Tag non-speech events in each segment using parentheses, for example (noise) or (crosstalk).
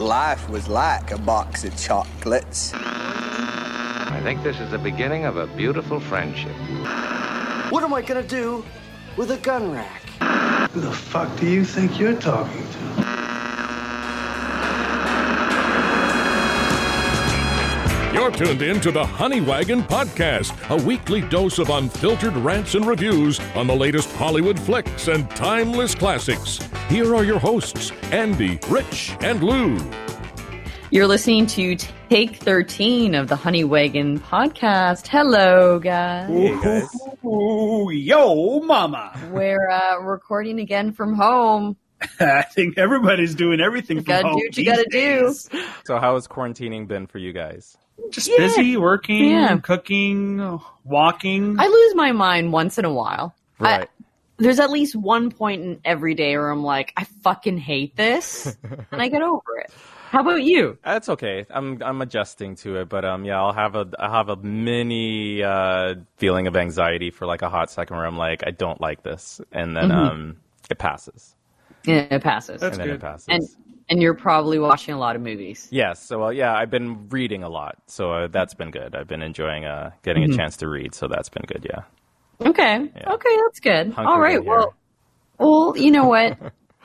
Life was like a box of chocolates. I think this is the beginning of a beautiful friendship. What am I gonna do with a gun rack? Who the fuck do you think you're talking to? You're tuned in to the Honey Wagon Podcast, a weekly dose of unfiltered rants and reviews on the latest Hollywood flicks and timeless classics. Here are your hosts, Andie, Rich, and Lu. You're listening to Take 13 of the Honey Wagon Podcast. Hello, guys. Hey, guys. Ooh, yo, mama. We're uh, recording again from home. (laughs) I think everybody's doing everything You from gotta home do what you these gotta do. days. So how has quarantining been for you guys? Just Yeah. busy, working, Yeah. cooking, walking. I lose my mind once in a while. I- Right. there's at least one point in every day where I'm like, I fucking hate this, (laughs) and I get over it. How about you? That's okay. I'm I'm adjusting to it, but um yeah, I'll have a I have a mini uh feeling of anxiety for like a hot second where I'm like I don't like this, and then Mm-hmm. um it passes, Yeah, it passes. That's and then good. it passes. and and you're probably watching a lot of movies. Yes, so uh, yeah, I've been reading a lot, so uh, that's been good. I've been enjoying uh getting Mm-hmm. a chance to read, so that's been good. Yeah. Okay. Yeah. Okay, that's good. Hunkered All right. in. Well, well, you know what?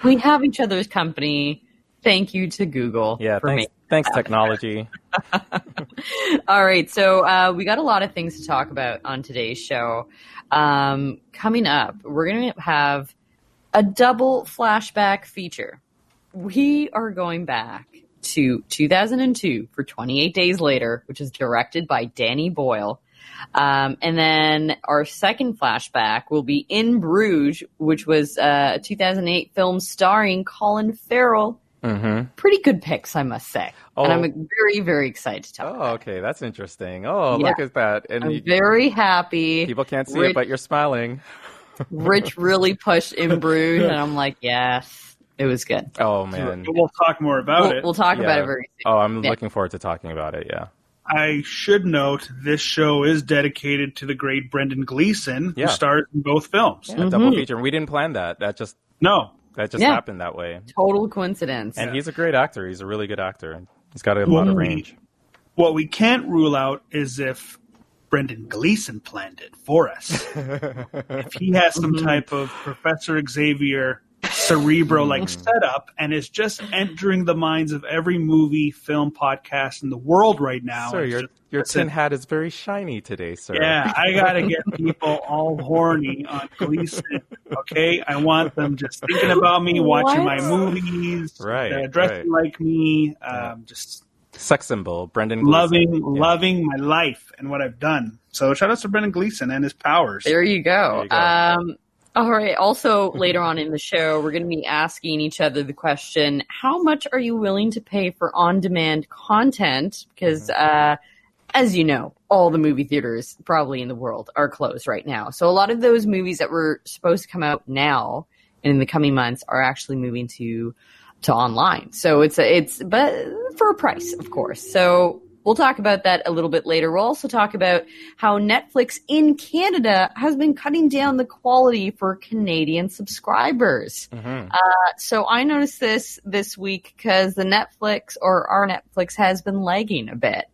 we have each other's company. Thank you to Google Yeah. for Thanks. me. Thanks, technology. (laughs) All right, so uh, we got a lot of things to talk about on today's show. Um, coming up, we're going to have a double flashback feature. We are going back to 2002 for 28 Days Later, which is directed by Danny Boyle. Um, and then our second flashback will be In Bruges, which was uh, a 2008 film starring Colin Farrell. Mm-hmm. Pretty good picks, I must say. And Oh. I'm very, very excited to talk Oh, about it. okay, that's interesting. Oh, Yeah. look at that, and I'm you- very happy. people can't see Rich, it, but you're smiling. (laughs) Rich really pushed in Bruges, and I'm like, yes, it was good. Oh man. We'll talk more about We'll, it. we'll talk about Yeah. it very soon. Oh, I'm Yeah. looking forward to talking about it. Yeah. I should note this show is dedicated to the great Brendan Gleeson, Yeah. who stars in both films. A double feature. We didn't plan that. That just No, that just. Yeah. happened that way. Total coincidence. And he's a great actor. He's a really good actor. He's got a lot of Ooh. range. what we can't rule out is if Brendan Gleeson planned it for us. (laughs) if he has some Mm-hmm. type of Professor Xavier cerebral like setup and is just entering the minds of every movie, film, podcast in the world right now. Sir, your just- your listen, tin hat is very shiny today, sir. Yeah, I gotta get (laughs) people all horny on Gleeson. Okay, I want them just thinking about me, watching my movies, Right, uh, dressing like me, um, just Sex symbol, Brendan Gleeson. loving, Yeah. loving my life and what I've done. So shout out to Brendan Gleeson and his powers. there you go. There you go. Um, all right. Also, (laughs) later on in the show, we're going to be asking each other the question: How much are you willing to pay for on-demand content? Because, uh, as you know, all the movie theaters probably in the world are closed right now. So a lot of those movies that were supposed to come out now and in the coming months are actually moving to to online. So it's a, it's but for a price, of course. So we'll talk about that a little bit later. We'll also talk about how Netflix in Canada has been cutting down the quality for Canadian subscribers. Mhm. Uh, so I noticed this this week because the Netflix or our Netflix has been lagging a bit.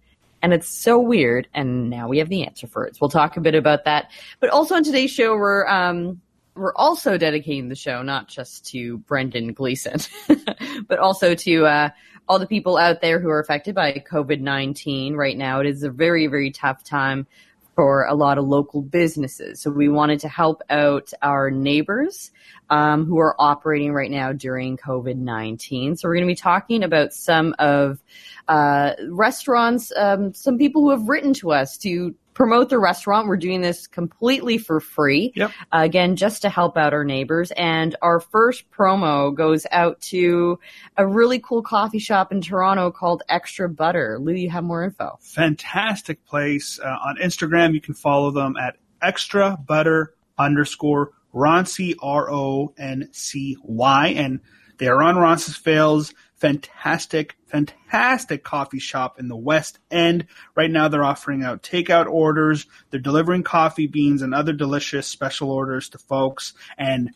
And it's so weird, and now we have the answer for it. So we'll talk a bit about that. But also on today's show, we're um, we're also dedicating the show not just to Brendan Gleeson, (laughs) but also to uh, all the people out there who are affected by COVID 19 right now. It is a very, very tough time for a lot of local businesses. So we wanted to help out our neighbors um, who are operating right now during COVID 19. So we're going to be talking about some of uh, restaurants, um, some people who have written to us to promote the restaurant. We're doing this completely for free. Yep. Uh, again, just to help out our neighbors. And our first promo goes out to a really cool coffee shop in Toronto called Extra Butter. Lu, you have more info. Fantastic place. Uh, on Instagram, you can follow them at extra butter underscore Roncy, R O N C Y. And they are on Roncesvalles. Fantastic, fantastic coffee shop in the West End. Right now, they're offering out takeout orders. They're delivering coffee beans and other delicious special orders to folks. And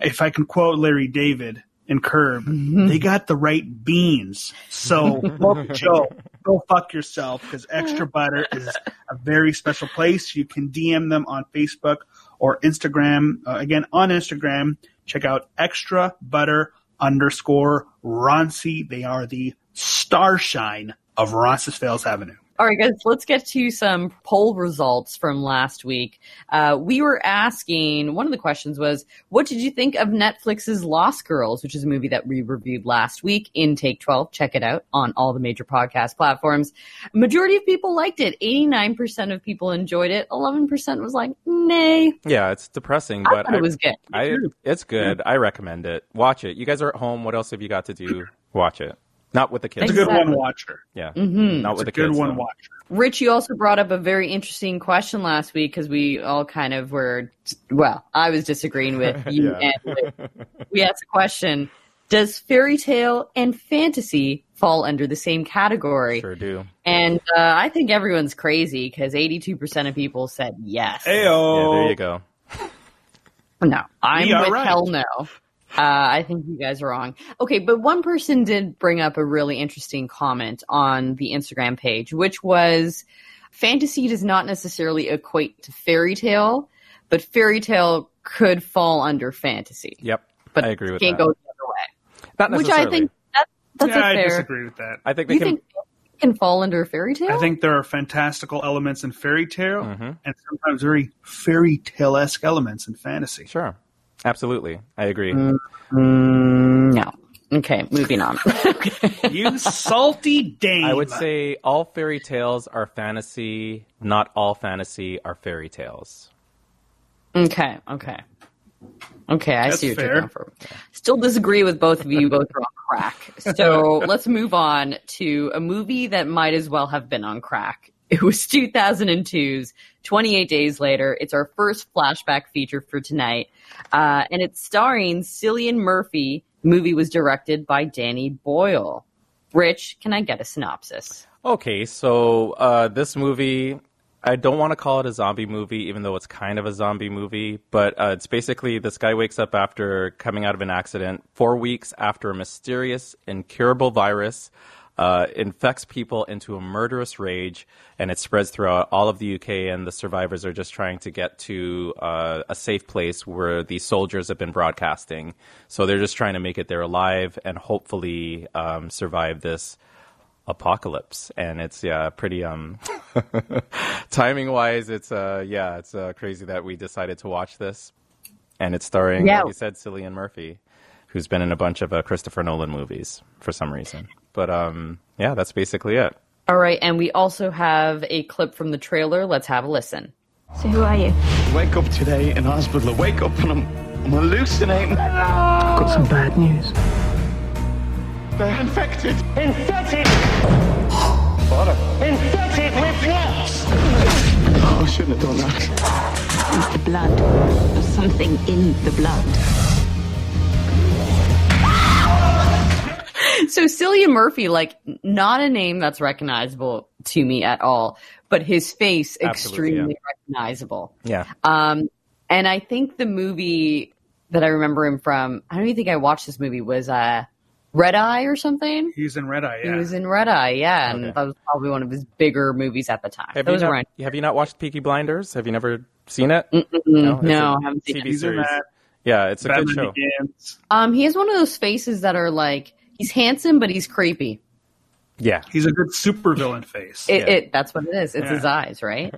if I can quote Larry David, and Curb, they got the right beans. So, (laughs) Joe, go fuck yourself because Extra Butter is a very special place. You can DM them on Facebook or Instagram. Uh, again, on Instagram, check out Extra Butter underscore Roncy. They are the starshine of Roncesvalles Avenue. All right, guys, let's get to some poll results from last week. Uh, we were asking, one of the questions was, what did you think of Netflix's Lost Girls, which is a movie that we reviewed last week in Take 12. Check it out on all the major podcast platforms. Majority of people liked it. 89% of people enjoyed it. 11% was like, nay. Yeah, it's depressing, I but thought it was good. I, it's good. I recommend it. Watch it. You guys are at home. What else have you got to do? Watch it. Not with the kids. It's a good Exactly. one watcher. Yeah. Mhm. Not It's with a the good kids. one though. watcher. Rich, you also brought up a very interesting question last week because we all kind of were, well, I was disagreeing with (laughs) you and we asked the question, does fairy tale and fantasy fall under the same category? Sure do. And uh, I think everyone's crazy because 82% of people said yes. Ayo. Yeah, there you go. No, I'm with right. hell no. Uh, I think you guys are wrong. Okay, but one person did bring up a really interesting comment on the Instagram page, which was fantasy does not necessarily equate to fairy tale, but fairy tale could fall under fantasy. Yep. But I agree with can't that. go the other way. Not Which. I think that, that's yeah, a I fair. disagree with that. I think they You can. think can fall under fairy tale? I think there are fantastical elements in fairy tale Mhm. and sometimes very fairy tale esque elements in fantasy. Sure. Absolutely. I agree. Mm, no. Okay, moving on. (laughs) You salty dame. I would say all fairy tales are fantasy. Not all fantasy are fairy tales. Okay, okay. Okay, I That's see what fair. you're going for. Still disagree with both of you. Both are on crack. So (laughs) let's move on to a movie that might as well have been on crack. It was (laughs) 2002's 28 Days Later. It's our first flashback feature for tonight. Uh, and it's starring Cillian Murphy. The movie was directed by Danny Boyle. Rich, can I get a synopsis? Okay, so uh, this movie, I don't want to call it a zombie movie, even though it's kind of a zombie movie. But uh, it's basically this guy wakes up after coming out of an accident, four weeks after a mysterious, incurable virus uh, infects people into a murderous rage, and it spreads throughout all of the UK. And the survivors are just trying to get to uh, a safe place where the soldiers have been broadcasting. So they're just trying to make it there alive and hopefully um, survive this apocalypse and it's yeah pretty um (laughs) timing wise it's uh yeah it's uh crazy that we decided to watch this and it's starring Yeah. like you said Cillian Murphy who's been in a bunch of uh, Christopher Nolan movies for some reason but um yeah that's basically it All right, and we also have a clip from the trailer. Let's have a listen. So who are you? Wake up today in hospital. I wake up and I'm, I'm hallucinating. I've got some bad news. They're infected. Infected! Father. Infected with what? Oh, I shouldn't have done that. It's The blood. There's something in the blood. (laughs) So Cillian Murphy, like, not a name that's recognizable to me at all, but his face Absolutely, extremely recognizable. yeah Um, and I think the movie that I remember him from, I don't even think I watched this movie, was uh, Red Eye or something. He's in Red Eye, He was in Red Eye, yeah, and Okay. that was probably one of his bigger movies at the time. have that you was not, around. have you not watched Peaky Blinders have you never seen it Mm, it's no, a I haven't seen TV it. He's series yeah it's a Batman good show Begins. Um, he has one of those faces that are like he's handsome, but he's creepy. yeah He's a good supervillain face. It, Yeah. it that's what it is. It's Yeah. his eyes, right?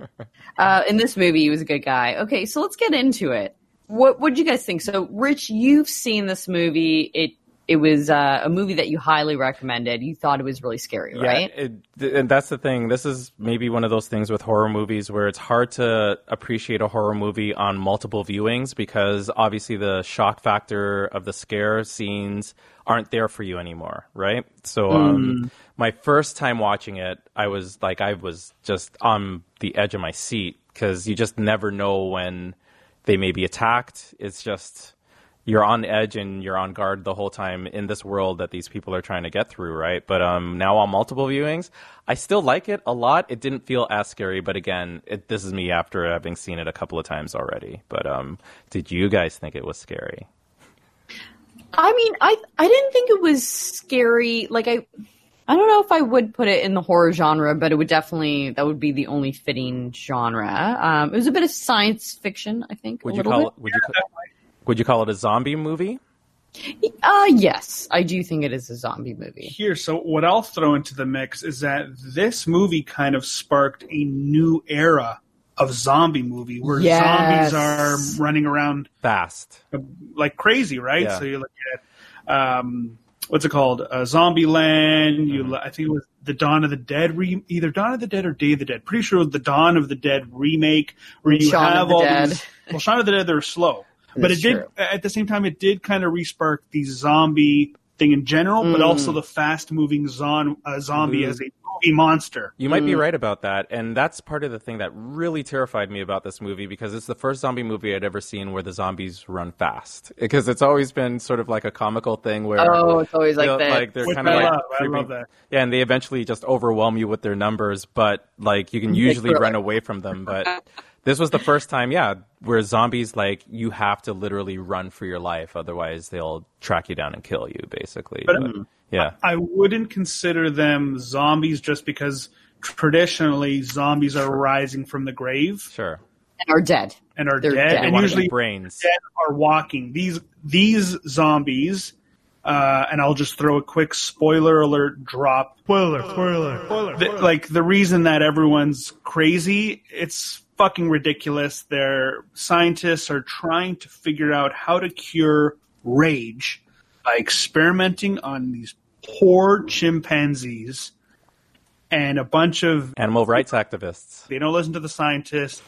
uh, in this movie, he was a good guy. Okay, so let's get into it. What what do you guys think? So, Rich, you've seen this movie. It it was uh, a movie that you highly recommended. You thought it was really scary, right? Yeah, it, and that's the thing. This is maybe one of those things with horror movies where it's hard to appreciate a horror movie on multiple viewings because obviously the shock factor of the scare scenes aren't there for you anymore, right? So, um, my first time watching it, I was like, I was just on the edge of my seat because you just never know when they may be attacked. It's just you're on edge and you're on guard the whole time in this world that these people are trying to get through, right? But um, now on multiple viewings, I still like it a lot. It didn't feel as scary, but again, it, this is me after having seen it a couple of times already. But um, did you guys think it was scary? I mean, I I didn't think it was scary. Like I, I don't know if I would put it in the horror genre, but it would definitely that would be the only fitting genre. Um, it was a bit of science fiction, I think. Would a you call bit. it? Would you would you call it a zombie movie? Uh yes, I do think it is a zombie movie. Here, so what I'll throw into the mix is that this movie kind of sparked a new era of zombie movie where Yes. zombies are running around Fast. like crazy, right? Yeah. So you look at um, what's it called? Uh, Zombie Land. You, Mm-hmm. I think it was the Dawn of the Dead, re- either Dawn of the Dead or Day of the Dead. Pretty sure it was the Dawn of the Dead remake where you Shaun have the all Dead. these. Well, Shaun of the Dead, they're slow, but it did true. at the same time it did kind of respark the zombie thing in general, but Mm. also the fast moving zon- uh, zombie Mhm. as a movie monster. You might be Mm. right about that, and that's part of the thing that really terrified me about this movie because it's the first zombie movie I'd ever seen where the zombies run fast. Because it's always been sort of like a comical thing where Oh, it's always like they'll- that. like they're Which kind of I like love. I love that. Yeah, and they eventually just overwhelm you with their numbers, but like you can usually run away from them. But (laughs) this was the first time, yeah, where zombies like you have to literally run for your life, otherwise they'll track you down and kill you, basically. But- But, yeah, I wouldn't consider them zombies just because traditionally zombies are rising from the grave sure. and are dead. and are They're dead, dead. and usually brains. dead are walking. These these zombies, uh, and I'll just throw a quick spoiler alert drop. Spoiler, spoiler, spoiler. The, like the reason that everyone's crazy, it's fucking ridiculous. Their scientists are trying to figure out how to cure rage by experimenting on these poor chimpanzees and a bunch of Animal rights activists. they don't listen to the scientists.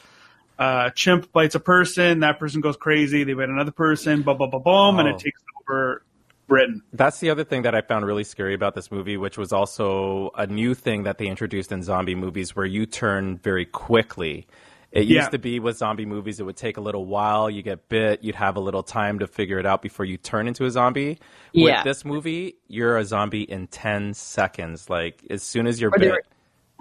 Uh, chimp bites a person, that person goes crazy. They bite another person, boom, boom, boom, boom, and Oh. it takes over Britain. That's the other thing that I found really scary about this movie, which was also a new thing that they introduced in zombie movies where you turn very quickly. It used Yeah. to be with zombie movies, it would take a little while. You get bit, you'd have a little time to figure it out before you turn into a zombie. Yeah. With this movie, you're a zombie in 10 seconds. Like, as soon as you're Or bit.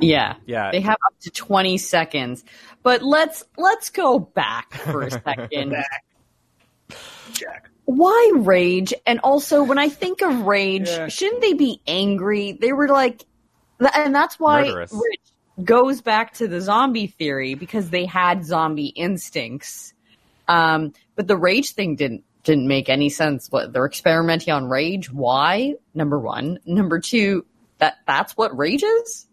Yeah. Yeah. They have up to 20 seconds. But let's let's go back for a second. (laughs) Back. Jack. Why rage? And also when I think of rage, Yeah. shouldn't they be angry? They were like and that's why Murderous. rage goes back to the zombie theory because they had zombie instincts. Um, but the rage thing didn't didn't make any sense. What they're experimenting on rage? Why? Number one. Number two. That that's what rage is.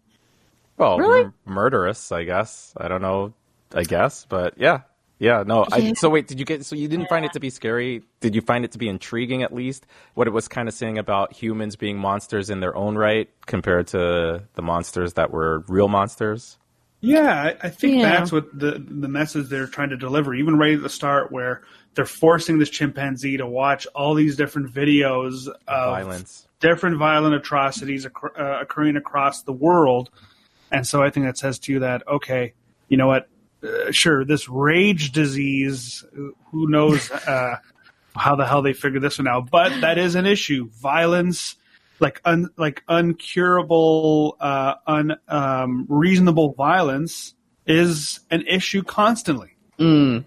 Well, Really? m- murderous, I guess. I don't know. I guess, but yeah, yeah. No. I, so wait, did you get? So you didn't find it to be scary? Did you find it to be intriguing at least? What it was kind of saying about humans being monsters in their own right compared to the monsters that were real monsters. Yeah, I, I think Yeah. that's what the the message they're trying to deliver. Even right at the start, where they're forcing this chimpanzee to watch all these different videos of Violence. different violent atrocities occur, uh, occurring across the world, and so I think that says to you that okay, you know what? Uh, sure, this rage disease, who knows uh, how the hell they figured this one out, but that is an issue. Violence like un, like uncurable, uh, un, um, reasonable violence is an issue constantly. Mm.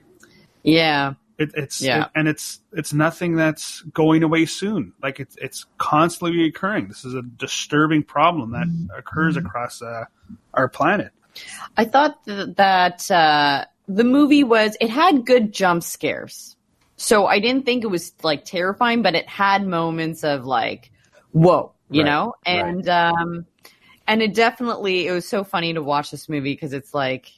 Yeah. It, it's Yeah. it- and it's it's nothing that's going away soon. Like it's it's constantly occurring. This is a disturbing problem that occurs across uh, our planet. I thought th- that uh, the movie was it had good jump scares, so I didn't think it was like terrifying, but it had moments of like, whoa, you Right, know, and um, and it definitely it was so funny to watch this movie because it's like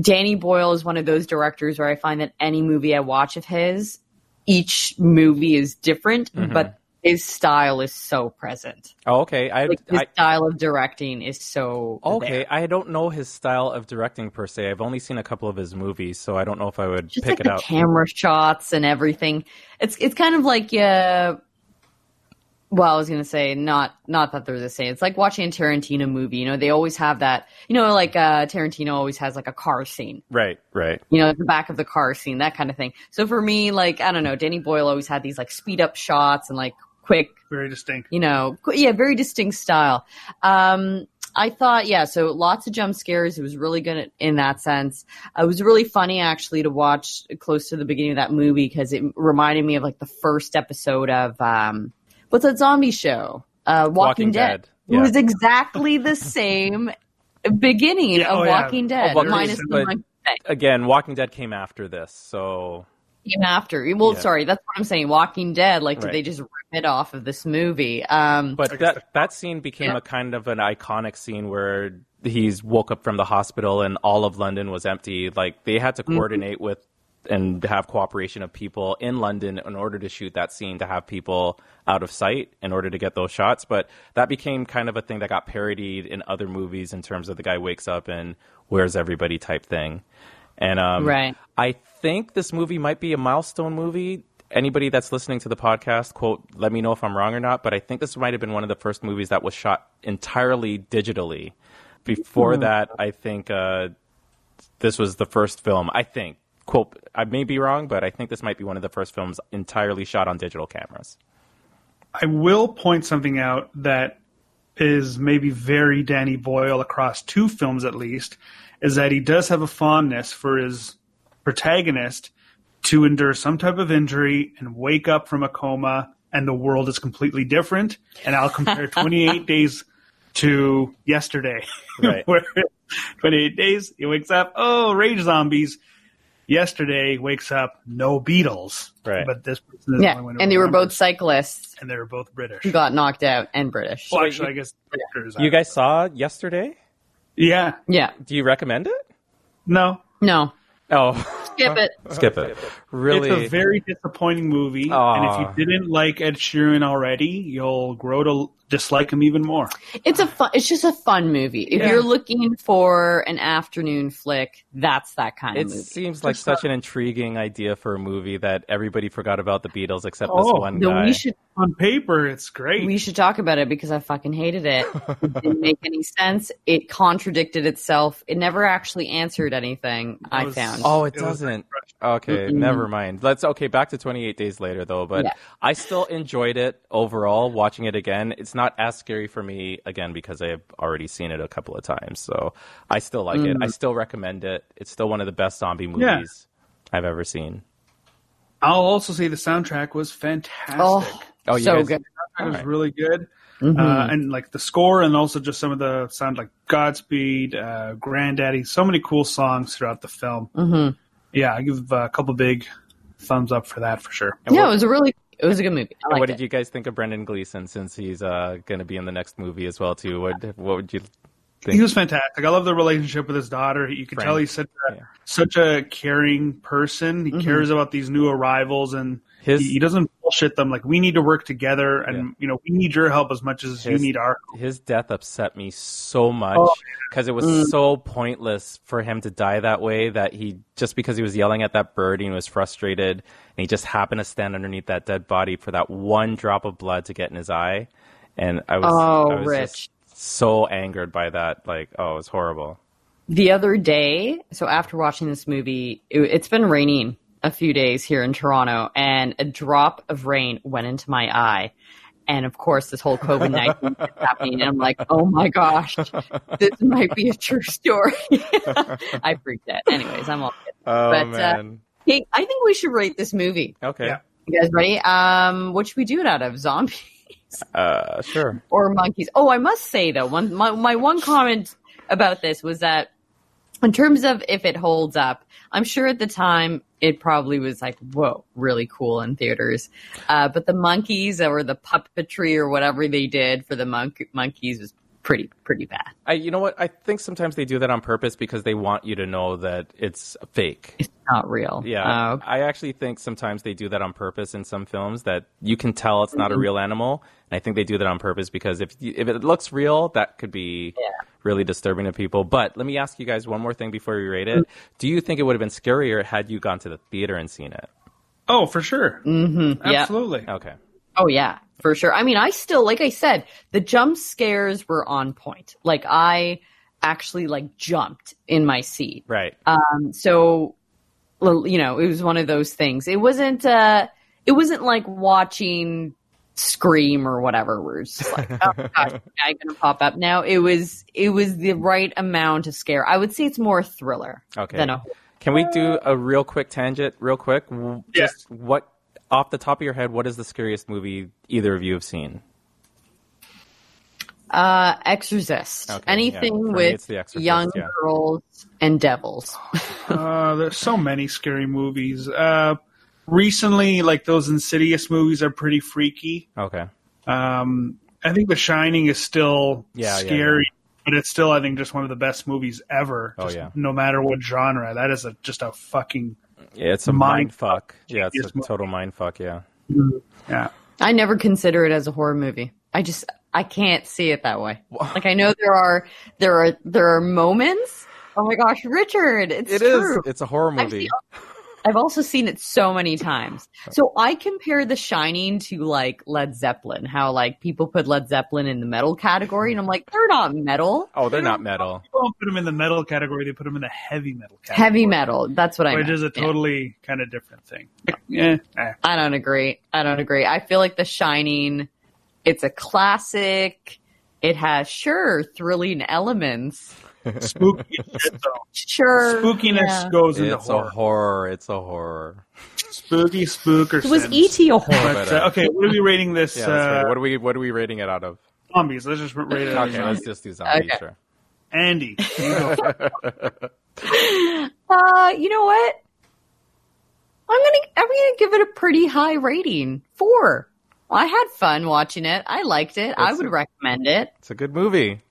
Danny Boyle is one of those directors where I find that any movie I watch of his, each movie is different, Mm-hmm. but his style is so present. Oh, okay. I, Like his I style of directing is so okay. there. I don't know his style of directing per se. I've only seen a couple of his movies, so I don't know if I would just pick like it out. camera shots and everything. It's it's kind of like uh well, I was gonna say not not that they're the same. It's like watching a Tarantino movie. You know, they always have that. You know, like uh, Tarantino always has like a car scene. Right, right. You know, the back of the car scene, that kind of thing. So for me, like I don't know, Danny Boyle always had these like speed up shots and like quick Very distinct. you know, qu- yeah, very distinct style. Um, I thought, yeah, so lots of jump scares. It was really good in that sense. It was really funny actually to watch close to the beginning of that movie because it reminded me of like the first episode of um, what's that zombie show? Uh, Walking, Walking Dead. Dead, It was exactly the (laughs) same beginning Yeah, of oh, yeah. Walking Dead, well, minus the but- Again, Walking Dead came after this, so Came after. Well, Yeah. sorry, that's what I'm saying. Walking Dead. Like, did Right. they just rip it off of this movie? Um, But that that scene became Yeah. a kind of an iconic scene where he's woke up from the hospital and all of London was empty. Like they had to Mm-hmm. coordinate with and have cooperation of people in London in order to shoot that scene to have people out of sight in order to get those shots. But that became kind of a thing that got parodied in other movies in terms of the guy wakes up and where's everybody type thing. And um, Right. I think this movie might be a milestone movie. Anybody that's listening to the podcast, quote, let me know if I'm wrong or not, but I think this might have been one of the first movies that was shot entirely digitally. Before that, I think uh, this was the first film, I think, quote, I may be wrong, but I think this might be one of the first films entirely shot on digital cameras. I will point something out that is maybe very Danny Boyle across two films at least, is that he does have a fondness for his protagonist to endure some type of injury and wake up from a coma and the world is completely different. And I'll compare (laughs) 28 days to yesterday. Right. (laughs) Where 28 days, he wakes up, oh, rage zombies. Yesterday wakes up, no Beatles. Right. But this person is the yeah, only one who and they were both cyclists and they were both British. who got knocked out and British. Well, actually, I guess actors. You guys saw yesterday? Yeah. Yeah. Do you recommend it? No. No. Oh, Skip it. (laughs) skip it. Really? It's a very disappointing movie, and if you ah. didn't like Ed Sheeran already, you'll grow to dislike him even more. It's a fun. It's just a fun movie. If Yeah. you're looking for an afternoon flick, that's that kind It of movie. It seems like such an intriguing idea for a movie that everybody forgot about the Beatles except this Oh, one No, guy. we should On paper, it's great. we should talk about it because I fucking hated it. (laughs) It didn't make any sense. It contradicted itself. It never actually answered anything. I found. Oh, it, It doesn't. Okay, never mind. Let's okay. Back to 28 days later, though. But Yeah. I still enjoyed it overall. Watching it again, it's not as scary for me again because I have already seen it a couple of times. So I still like it. I still recommend it. It's still one of the best zombie movies I've ever seen. I'll also say the soundtrack was fantastic. Oh, Oh, you so guys- good. it was Alright. really good. Mm-hmm. Uh, and like the score, and also just some of the sound like Godspeed, uh, Grandaddy, so many cool songs throughout the film. Mhm. Yeah, I give uh, a couple big thumbs up for that for sure. Yeah, it was a really, it was a good movie. What liked did you guys think of Brendan Gleeson since he's uh, going to be in the next movie as well too? What what would you think? He was fantastic. I love the relationship with his daughter. You can Friend. tell he's such a Yeah. such a caring person. He cares about these new arrivals and His- he, he doesn't bullshit them. Like we need to work together, and you know we need your help as much as you need our. his death upset me so much Oh, because it was mm. so pointless for him to die that way that he just because he was yelling at that bird and he was frustrated and he just happened to stand underneath that dead body for that one drop of blood to get in his eye and i was, Oh, I was Rich. just so angered by that like oh it was horrible the other day, so after watching this movie, it, it's been raining a few days here in Toronto, and a drop of rain went into my eye. And of course, this whole COVID 19 is happening. And I'm like, oh my gosh, this might be a true story. (laughs) I freaked out. Anyways, I'm all good. oh But, uh, man Hey, I think we should rate this movie. okay Yeah. You guys ready? Um, what should we do it out of? Zombies uh sure (laughs) or monkeys? Oh, I must say though, one my my one comment about this was that in terms of if it holds up, I'm sure at the time it probably was like, whoa, really cool in theaters. Uh, but the monkeys or the puppetry or whatever they did for the monk- monkeys was pretty pretty bad. I, you know what i think sometimes they do that on purpose because they want you to know that it's fake It's not real. Yeah, Uh, I actually think sometimes they do that on purpose in some films that you can tell it's not a real animal, and I think they do that on purpose because if if it looks real, that could be really disturbing to people. But let me ask you guys one more thing before we rate it: Do you think it would have been scarier had you gone to the theater and seen it? Oh, for sure. Mm-hmm. Yeah. Absolutely. Okay, Oh yeah, for sure. I mean, I still, like I said, the jump scares were on point. Like I actually like jumped in my seat. right. Um, so, you know, it was one of those things. It wasn't, uh, it wasn't like watching scream or whatever. We're just like, oh (laughs) gosh, guy gonna pop up. Now it was it was the right amount of scare. I would say it's more a thriller Okay. than a Can we do a real quick tangent, real quick? W- Just what, off the top of your head, what is the scariest movie either of you have seen? uh Exorcist. Okay, Anything yeah. For me, with The Exorcist, young yeah. girls and devils. (laughs) Uh, there's so many scary movies. Uh, recently, like those Insidious movies are pretty freaky. Okay. Um, I think The Shining is still Yeah, yeah, scary, but it's still, I think, just one of the best movies ever. Oh, yeah. No matter what genre, that is a just a fucking Yeah, it's a Mind mind fuck. Yeah, it's a movie. total mind fuck. Yeah. yeah. I never consider it as a horror movie. I just I can't see it that way. Like I know there are there are there are moments. Oh my gosh, Richard, it's It is. true. It's a horror I've movie. seen- I've also seen it so many times. So I compare The Shining to like Led Zeppelin. How like people put Led Zeppelin in the metal category, and I'm like, they're not metal. Oh, they're not metal. They don't put them in the metal category; they put them in the heavy metal category, Heavy metal. That's what I which meant. is a Yeah. totally kind of different thing. Yeah, eh. I don't agree. I don't agree. I feel like The Shining, it's a classic. It has sure thrilling elements. Spooky. Sure, Spookiness yeah. goes into It's a horror. horror. It's a horror. Spooky spooker. Was sense. ET a horror? But, uh, okay, what are we rating this? Yeah, uh, What are we What are we rating it out of? zombies. Let's just rate it. Okay, let's just do zombies. Okay. Sure. Andie, you go. (laughs) Uh, you know what? I'm gonna I'm gonna give it a pretty high rating. Four. I had fun watching it. I liked it. I would a- recommend it. It's a good movie.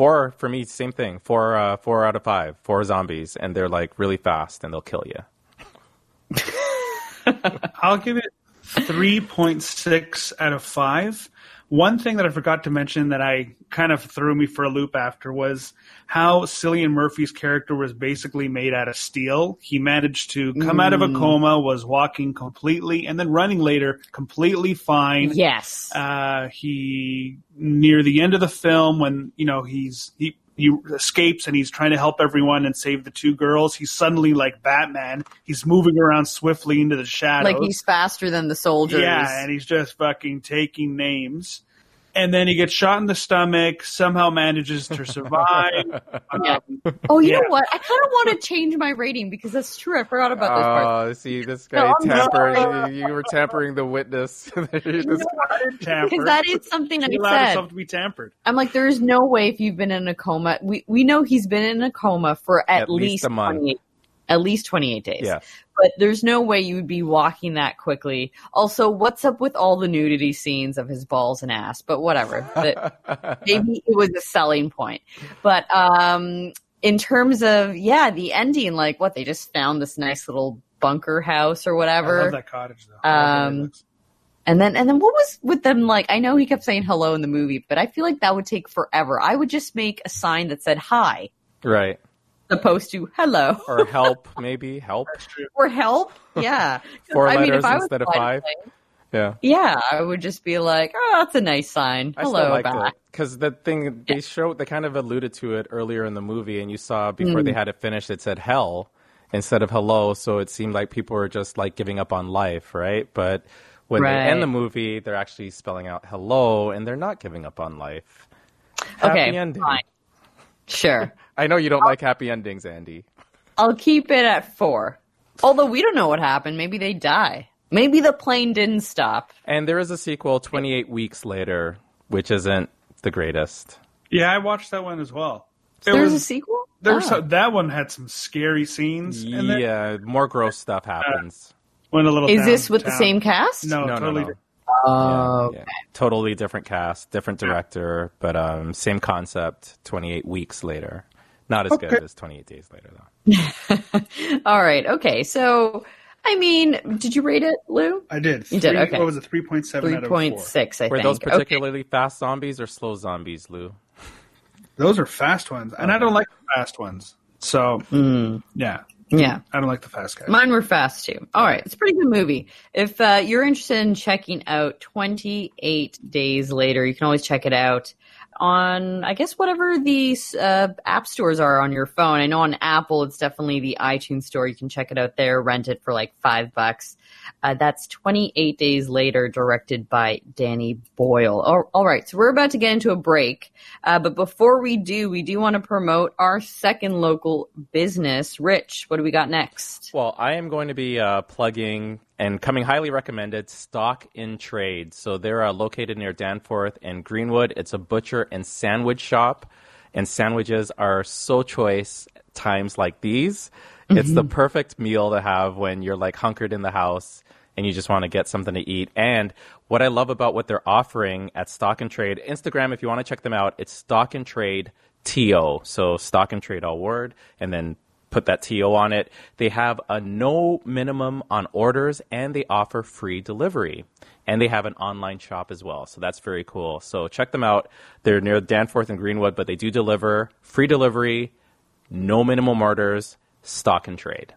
Four for me, same thing. Four, uh, four out of five. Four zombies, and they're like really fast, and they'll kill you. (laughs) I'll give it 3.6 out of 5. One thing that I forgot to mention that I kind of threw me for a loop after was how Cillian Murphy's character was basically made out of steel. He managed to come out of a coma, was walking completely, and then running later completely fine. Yes. Uh, he near the end of the film when you know he's he he escapes and he's trying to help everyone and save the two girls. He's suddenly like Batman. He's moving around swiftly into the shadows. like he's faster than the soldiers. Yeah, and he's just fucking taking names. And then he gets shot in the stomach, somehow manages to survive. (laughs) Yeah. Um, Oh, you Yeah. know what? I kind of want to change my rating because that's true. I forgot about this parts. Oh, see, this guy No, tampering. you, you were tampering the witness. (laughs) This Because that is something I he said. himself to be tampered. I'm like, there is no way if you've been in a coma. We we know he's been in a coma for at, At least a month. 28, at least 28 days. Yeah. But there's no way you would be walking that quickly. Also, what's up with all the nudity scenes of his balls and ass? But whatever. That- (laughs) maybe it was a selling point. But um, in terms of yeah, the ending, like what they just found this nice little bunker house or I whatever. love that cottage though. I love the way it Um. And then and then what was with them like I know he kept saying hello in the movie, but I feel like that would take forever. I would just make a sign that said hi right. Opposed to hello Or help, maybe help. or help. Yeah, (laughs) Four I mean, letters if I was instead of five. playing, Yeah. Yeah, I would just be like, "Oh, that's a nice sign. Hello still liked back." it because the thing they showed, they kind of alluded to it earlier in the movie, and you saw before Mm. they had it finished, it said hell instead of hello, so it seemed like people were just like giving up on life, right? But when they end the movie, they're actually spelling out hello, and they're not giving up on life. Okay, ending. fine. Sure. I know you don't like happy endings, Andie. I'll keep it at 4. Although we don't know what happened. Maybe they die. Maybe the plane didn't stop. And there is a sequel 28 weeks later, which isn't the greatest. Yeah, I watched that one as well. It There's was- a sequel? There was Oh. some- that one had some scary scenes. in there. Yeah, more gross stuff happens. Went a little. Is this with the same cast? No, no, totally. no, no. different. Oh. Yeah, totally different cast, different director, but um, same concept. Twenty eight weeks later, not as good as twenty eight days later though. (laughs) All right. Okay. So, I mean, did you rate it, Lu? I did. You did, Three- okay. What was it? Three point seven out of four. 3.6, I Were think. Were those Okay. particularly fast zombies or slow zombies, Lu? Those are fast ones, and I don't like fast ones. So yeah, Yeah. I don't like the fast guys. Mine were fast too. All right, it's a pretty good movie. If uh, you're interested in checking out 28 Days Later, you can always check it out on, I guess, whatever these uh, app stores are on your phone. I know on Apple, it's definitely the iTunes store. You can check it out there, rent it for like five bucks. Uh, that's 28 Days Later, directed by Danny Boyle. All, all right, so we're about to get into a break. Uh, but before we do, we do want to promote our second local business. Rich, what do we got next? Well, I am going to be uh, plugging and coming highly recommended Stock in Trade. So they're uh, located near Danforth and Greenwood. It's a butcher and sandwich shop, and sandwiches are so choice times like these. It's the perfect meal to have when you're like hunkered in the house and you just want to get something to eat. And what I love about what they're offering at Stock in Trade, Instagram, if you want to check them out, it's Stock in Trade TO. So Stock in Trade all word, and then put that TO on it. They have a no minimum on orders and they offer free delivery. And they have an online shop as well. So that's very cool. So check them out. They're near Danforth and Greenwood, but they do deliver free delivery, no minimum orders, stock in trade.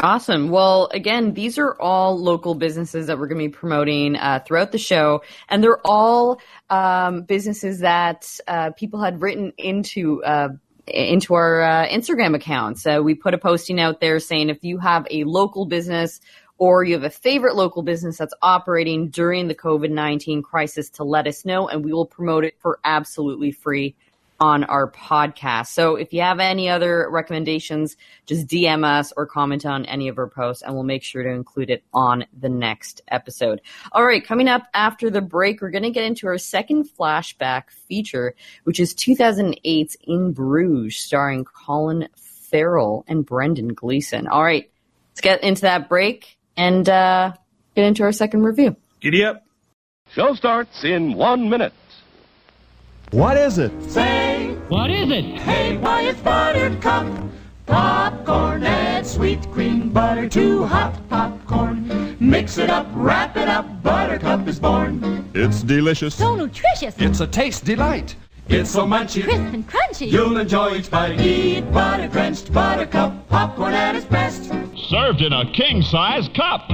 Awesome. Well, again, these are all local businesses that we're going to be promoting uh, throughout the show, and they're all um, businesses that uh, people had written into. Uh, into our uh, Instagram accounts. Uh, we put a posting out there saying if you have a local business or you have a favorite local business that's operating during the COVID 19 crisis to let us know, and we will promote it for absolutely free on our podcast. So if you have any other recommendations, just DM us or comment on any of our posts and we'll make sure to include it on the next episode. All right, coming up after the break, we're going to get into our second flashback feature, which is 2008's In Bruges, starring Colin Farrell and Brendan Gleeson. All right, let's get into that break and uh, get into our second review. Giddy up. Show starts in one minute. What is it? Say, what is it? Hey, why it's Buttercup popcorn. Add sweet cream butter to hot popcorn. Mix it up, wrap it up. Buttercup is born. It's delicious. So nutritious. It's a taste delight. It's so munchy, Crisp and crunchy. you'll enjoy each bite. Eat butter drenched Buttercup popcorn at its best. Served in a king size cup.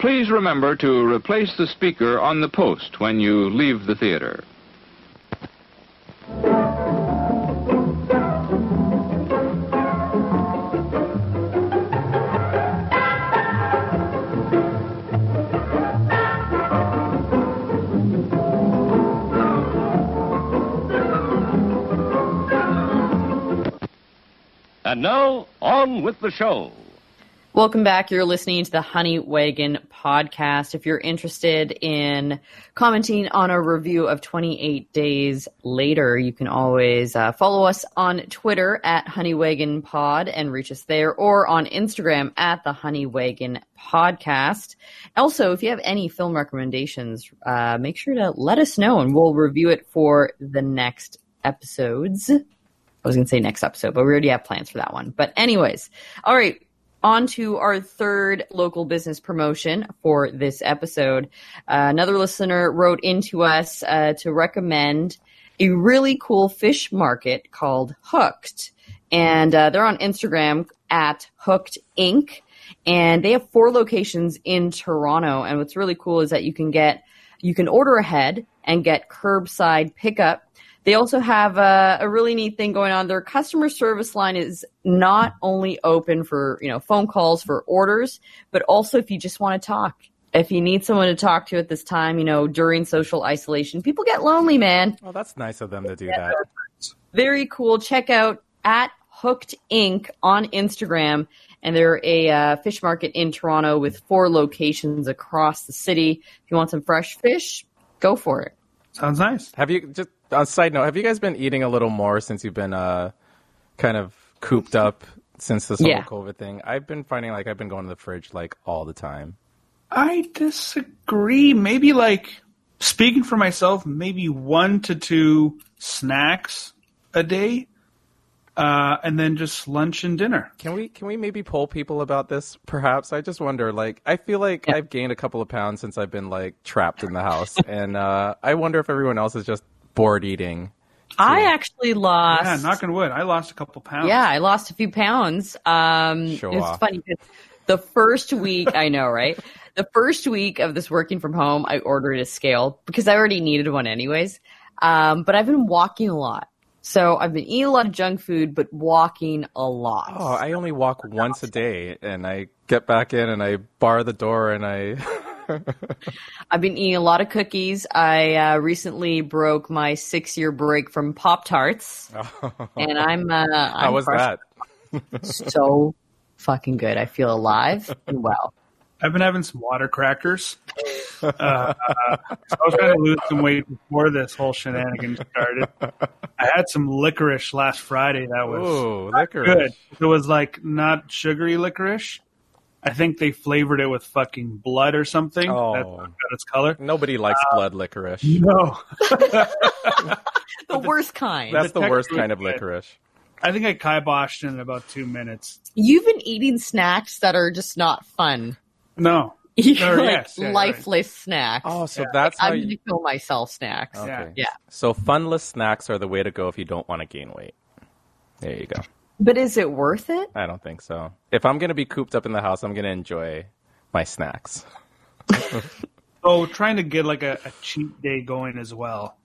Please remember to replace the speaker on the post when you leave the theater. And now, on with the show. Welcome back. You're listening to the Honey Wagon podcast. If you're interested in commenting on a review of 28 Days Later, you can always uh, follow us on Twitter at Honey Wagon Pod and reach us there, or on Instagram at the Honey Wagon Podcast. Also, if you have any film recommendations, uh, make sure to let us know and we'll review it for the next episodes. I was going to say next episode, but we already have plans for that one. But anyways, all right. On to our third local business promotion for this episode. Uh, another listener wrote into us uh, to recommend a really cool fish market called Hooked. And uh, they're on Instagram at Hooked Inc. And they have four locations in Toronto. And what's really cool is that you can get, you can order ahead and get curbside pickup they also have a, a, really neat thing going on. Their customer service line is not only open for, you know, phone calls for orders, but also if you just want to talk. If you need someone to talk to at this time, you know, during social isolation, people get lonely, man. Well, that's nice of them to do that. Very cool. Check out at Hooked Inc. on Instagram. And they're a uh, fish market in Toronto with four locations across the city. If you want some fresh fish, go for it. Sounds nice. Have you just on side note? Have you guys been eating a little more since you've been uh, kind of cooped up since this Yeah. whole COVID thing? I've been finding like I've been going to the fridge like all the time. I disagree. Maybe like speaking for myself, maybe one to two snacks a day, uh, and then just lunch and dinner. Can we can we maybe poll people about this? Perhaps I just wonder. Like I feel like I've gained a couple of pounds since I've been like trapped in the house, (laughs) and uh, I wonder if everyone else is just bored eating. I actually lost. Yeah, knock on wood. I lost a couple pounds. Yeah, I lost a few pounds. Um, Show it was off. funny 'cause The first week, I know, right? The first week of this working from home, I ordered a scale because I already needed one anyways. Um, but I've been walking a lot. So I've been eating a lot of junk food, but walking a lot. Oh, I only walk once a day, and I get back in and I bar the door and I. (laughs) I've been eating a lot of cookies. I uh, recently broke my six year break from Pop Tarts, and I'm. Uh, How I'm was crushed- that? (laughs) so fucking good. I feel alive and well. I've been having some water crackers. Uh, uh, I was trying to lose some weight before this whole shenanigan started. I had some licorice last Friday. That was Ooh, licorice. good. It was like not sugary licorice. I think they flavored it with fucking blood or something. Oh. That's got its color. Nobody likes uh, blood licorice. No, (laughs) (laughs) The worst kind. That's the the worst kind of licorice. I think I kiboshed in about two minutes. You've been eating snacks that are just not fun. No, (laughs) like yes, yeah, right. lifeless snacks. Oh, so that's how I'm you. gonna kill myself snacks. Okay. Yeah. So funless snacks are the way to go if you don't want to gain weight. There you go. But is it worth it? I don't think so. If I'm gonna be cooped up in the house, I'm gonna enjoy my snacks. (laughs) So trying to get like a, a cheat day going as well.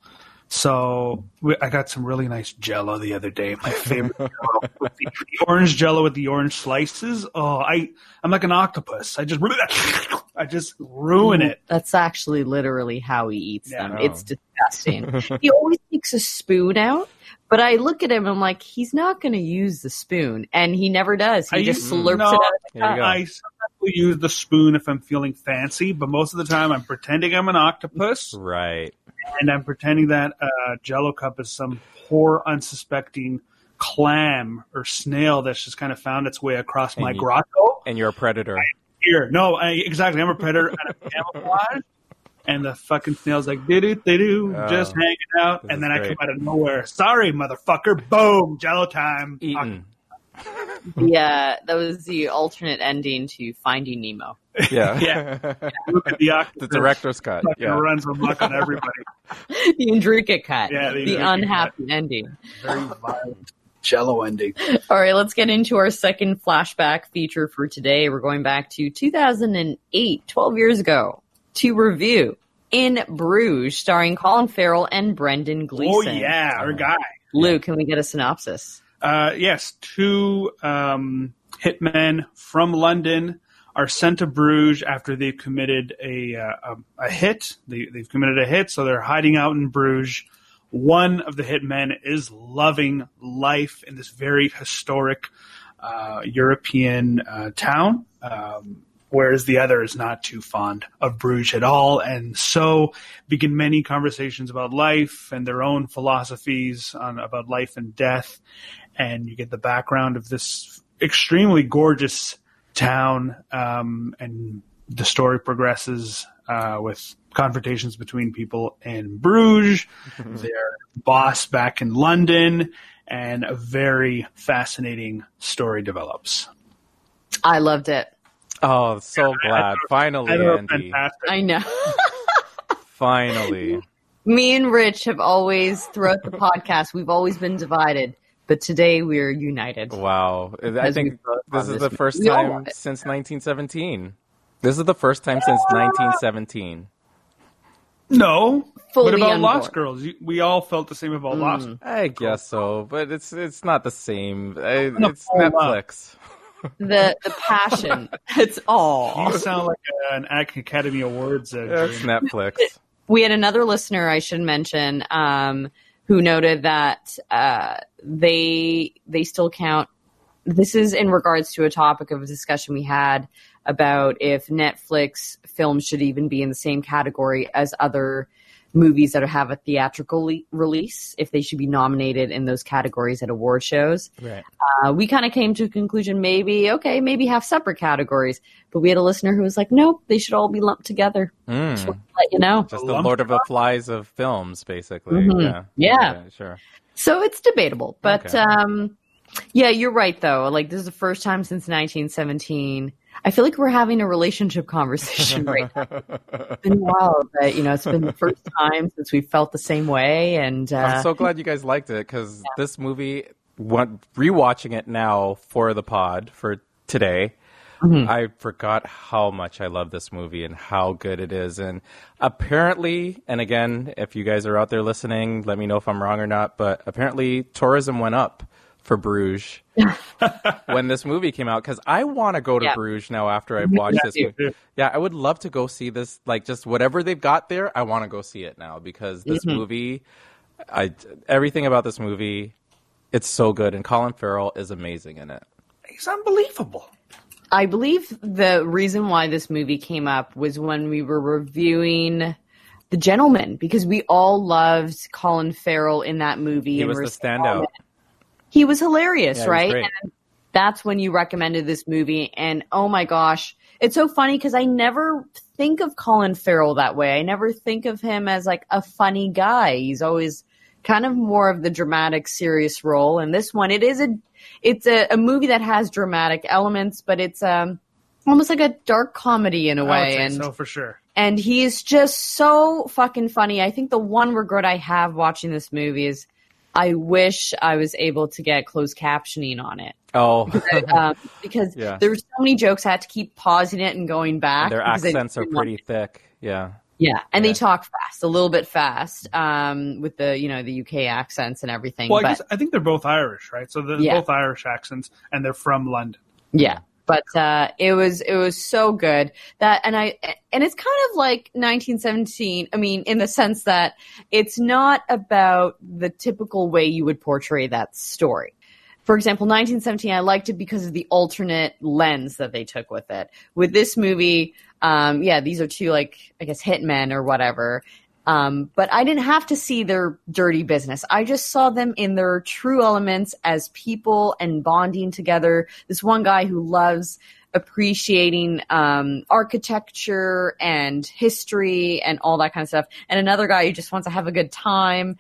So we, I got some really nice Jello the other day. My (laughs) favorite Jello, with the, the orange Jello with the orange slices. Oh, I I'm like an octopus. I just (laughs) I just ruin mm, it. That's actually literally how he eats Yeah. them. It's disgusting. (laughs) he always takes a spoon out, but I look at him and I'm like, he's not going to use the spoon, and he never does. He I just use- slurps no, it out of the Here you cup. go. I sometimes use the spoon if I'm feeling fancy, but most of the time I'm pretending I'm an octopus Right. And I'm pretending that uh, Jello cup is some poor, unsuspecting clam or snail that's just kind of found its way across my you- grotto. And you're a predator. Here, no, I, exactly. I'm a predator and I'm camouflage. And the fucking snail's like, doo doo, Oh, just hanging out. And then I great. come out of nowhere. Sorry, motherfucker. Boom, Jello time. Eaten. Yeah, that was the alternate ending to Finding Nemo. Yeah. Yeah. Look at the octopus. the director's cut. fucking Yeah. runs amok on everybody. (laughs) the Indrika cut. Yeah, the the, Indrika unhappy ending. Very violent. Jello ending. All right, let's get into our second flashback feature for today. We're going back to 2008, 12 years ago, to review In Bruges, starring Colin Farrell and Brendan Gleeson. Oh Gleeson. yeah, our guy. Luke, can we get a synopsis? Uh, yes, two um, hitmen from London are sent to Bruges after they've committed a uh, a, a hit. They, they've committed a hit, so they're hiding out in Bruges. One of the hitmen is loving life in this very historic uh, European uh, town, um, whereas the other is not too fond of Bruges at all. And so begin many conversations about life and their own philosophies on about life and death. And you get the background of this extremely gorgeous town, um, and the story progresses uh, with confrontations between people in Bruges, (laughs) their boss back in London, and a very fascinating story develops. I loved it. Oh, so glad. I Finally, thought it was Andie. I know. (laughs) Finally. Me and Rich have always, throughout the podcast, we've always been divided, but today we're united. Wow. I think this is this the movie. first We time since 1917. This is the first time since 1917. No. Fully what about unborn. Lost Girls? You- We all felt the same about Lost. I guess so, but it's it's not the same. I, No, it's hold. Netflix. The the passion. (laughs) It's all. You sound like an Academy Awards. Uh, It's. Netflix. we had another listener I should mention um, who noted that uh, they they still count. This is in regards to a topic of a discussion we had about if Netflix films should even be in the same category as other movies that have a theatrical le- release, if they should be nominated in those categories at award shows. Right. Uh, we kind of came to a conclusion maybe, okay, maybe have separate categories. But we had a listener who was like, nope, they should all be lumped together. Mm. Just let you know. Just the Lord of the Flies of films, basically. Mhm. Yeah. Yeah. Sure. So it's debatable, but Okay. um, yeah, you're right though. Like this is the first time since 1917. I feel like we're having a relationship conversation right now. It's been a while, but you know, it's been the first (laughs) time since we felt the same way, and uh, I'm so glad you guys liked it because this movie, what, rewatching it now for the pod for today, Mm-hmm. I forgot how much I love this movie and how good it is. And apparently, and again, if you guys are out there listening, let me know if I'm wrong or not, but apparently tourism went up for Bruges (laughs) when this movie came out because I want to go to Yeah. Bruges now after (laughs) I've watched Yeah, this movie. Yeah, I would love to go see this. Like, just whatever they've got there, I want to go see it now because this Mhm. movie, I everything about this movie, it's so good, and Colin Farrell is amazing in it. He's unbelievable. I believe the reason why this movie came up was when we were reviewing The Gentleman because we all loved Colin Farrell in that movie. He was the so- standout. He was hilarious, Yeah, was right? And that's when you recommended this movie. And oh my gosh, it's so funny because I never think of Colin Farrell that way. I never think of him as like a funny guy. He's always kind of more of the dramatic, serious role. And this one, it is a, it's a, a movie that has dramatic elements, but it's um almost like a dark comedy in a way. And so for sure. and he's just so fucking funny. I think the one regret I have watching this movie is I wish I was able to get closed captioning on it. Oh, (laughs) um, because Yeah. there were so many jokes I had to keep pausing it and going back. their accents are didn't pretty thick. Yeah. Yeah, and they talk fast, a little bit fast, um, with the you know the UK accents and everything. Well, I but guess I think they're both Irish, right? So they're Yeah. both Irish accents, and they're from London. Yeah. But uh, it was it was so good that and I and it's kind of like 1917. I mean, in the sense that it's not about the typical way you would portray that story. For example, 1917, I liked it because of the alternate lens that they took with it. With this movie, um, yeah, these are two like I guess hitmen or whatever. Um, but I didn't have to see their dirty business. I just saw them in their true elements as people and bonding together. This one guy who loves appreciating um, architecture and history and all that kind of stuff, and another guy who just wants to have a good time.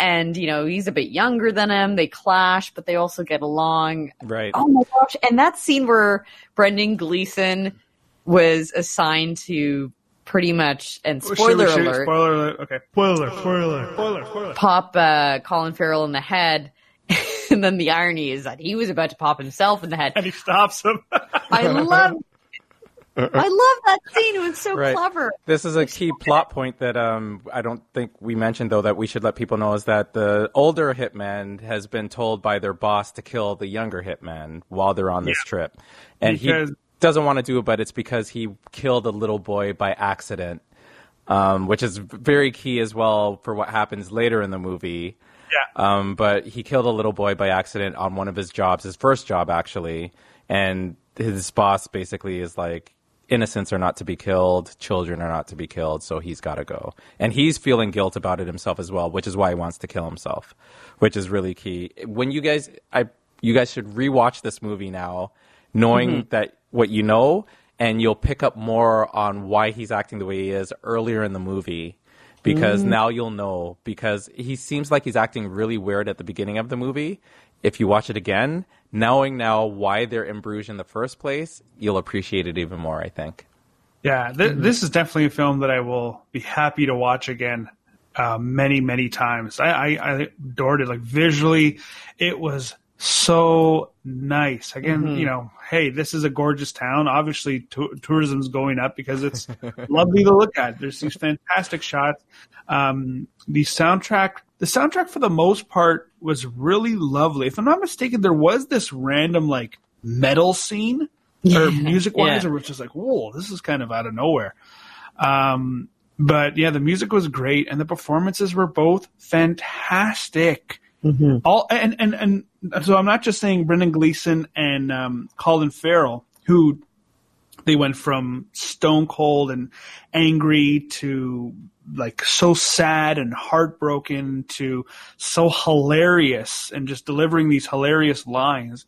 And you know he's a bit younger than him. They clash, but they also get along. Right. Oh my gosh! And that scene where Brendan Gleeson was assigned to pretty much and Should we spoiler shoot- alert Spoiler alert. Okay. Spoiler. Spoiler. Spoiler. Spoiler. pop uh, Colin Farrell in the head. (laughs) and then the irony is that he was about to pop himself in the head. And he stops him. (laughs) I love I love that scene. It was so Right. clever. This is a key plot point that um, I don't think we mentioned, though, that we should let people know is that the older hitman has been told by their boss to kill the younger hitman while they're on this Yeah. trip. And Because- he doesn't want to do it, but it's because he killed a little boy by accident, um, which is very key as well for what happens later in the movie. Yeah. Um, but he killed a little boy by accident on one of his jobs, his first job actually, and his boss basically is like, innocents are not to be killed, children are not to be killed, so he's got to go. And he's feeling guilt about it himself as well, which is why he wants to kill himself, which is really key. When you guys, I, you guys should rewatch this movie now, knowing that what you know, and you'll pick up more on why he's acting the way he is earlier in the movie because now you'll know because he seems like he's acting really weird at the beginning of the movie. If you watch it again, knowing now why they're in Bruges in the first place, you'll appreciate it even more, I think. Yeah, th- this is definitely a film that I will be happy to watch again uh, many, many times. I, I, I adored it. Like visually, it was so nice. Again, you know, hey, this is a gorgeous town. Obviously, tou- tourism's going up because it's (laughs) lovely to look at. There's these fantastic shots. Um, the soundtrack, the soundtrack for the most part was really lovely. If I'm not mistaken, there was this random like metal scene or music wise, Yeah. or was just like, whoa, this is kind of out of nowhere. Um, but yeah, the music was great, and the performances were both fantastic. All and, and and so I'm not just saying Brendan Gleeson and um, Colin Farrell, who they went from stone cold and angry to like so sad and heartbroken to so hilarious and just delivering these hilarious lines.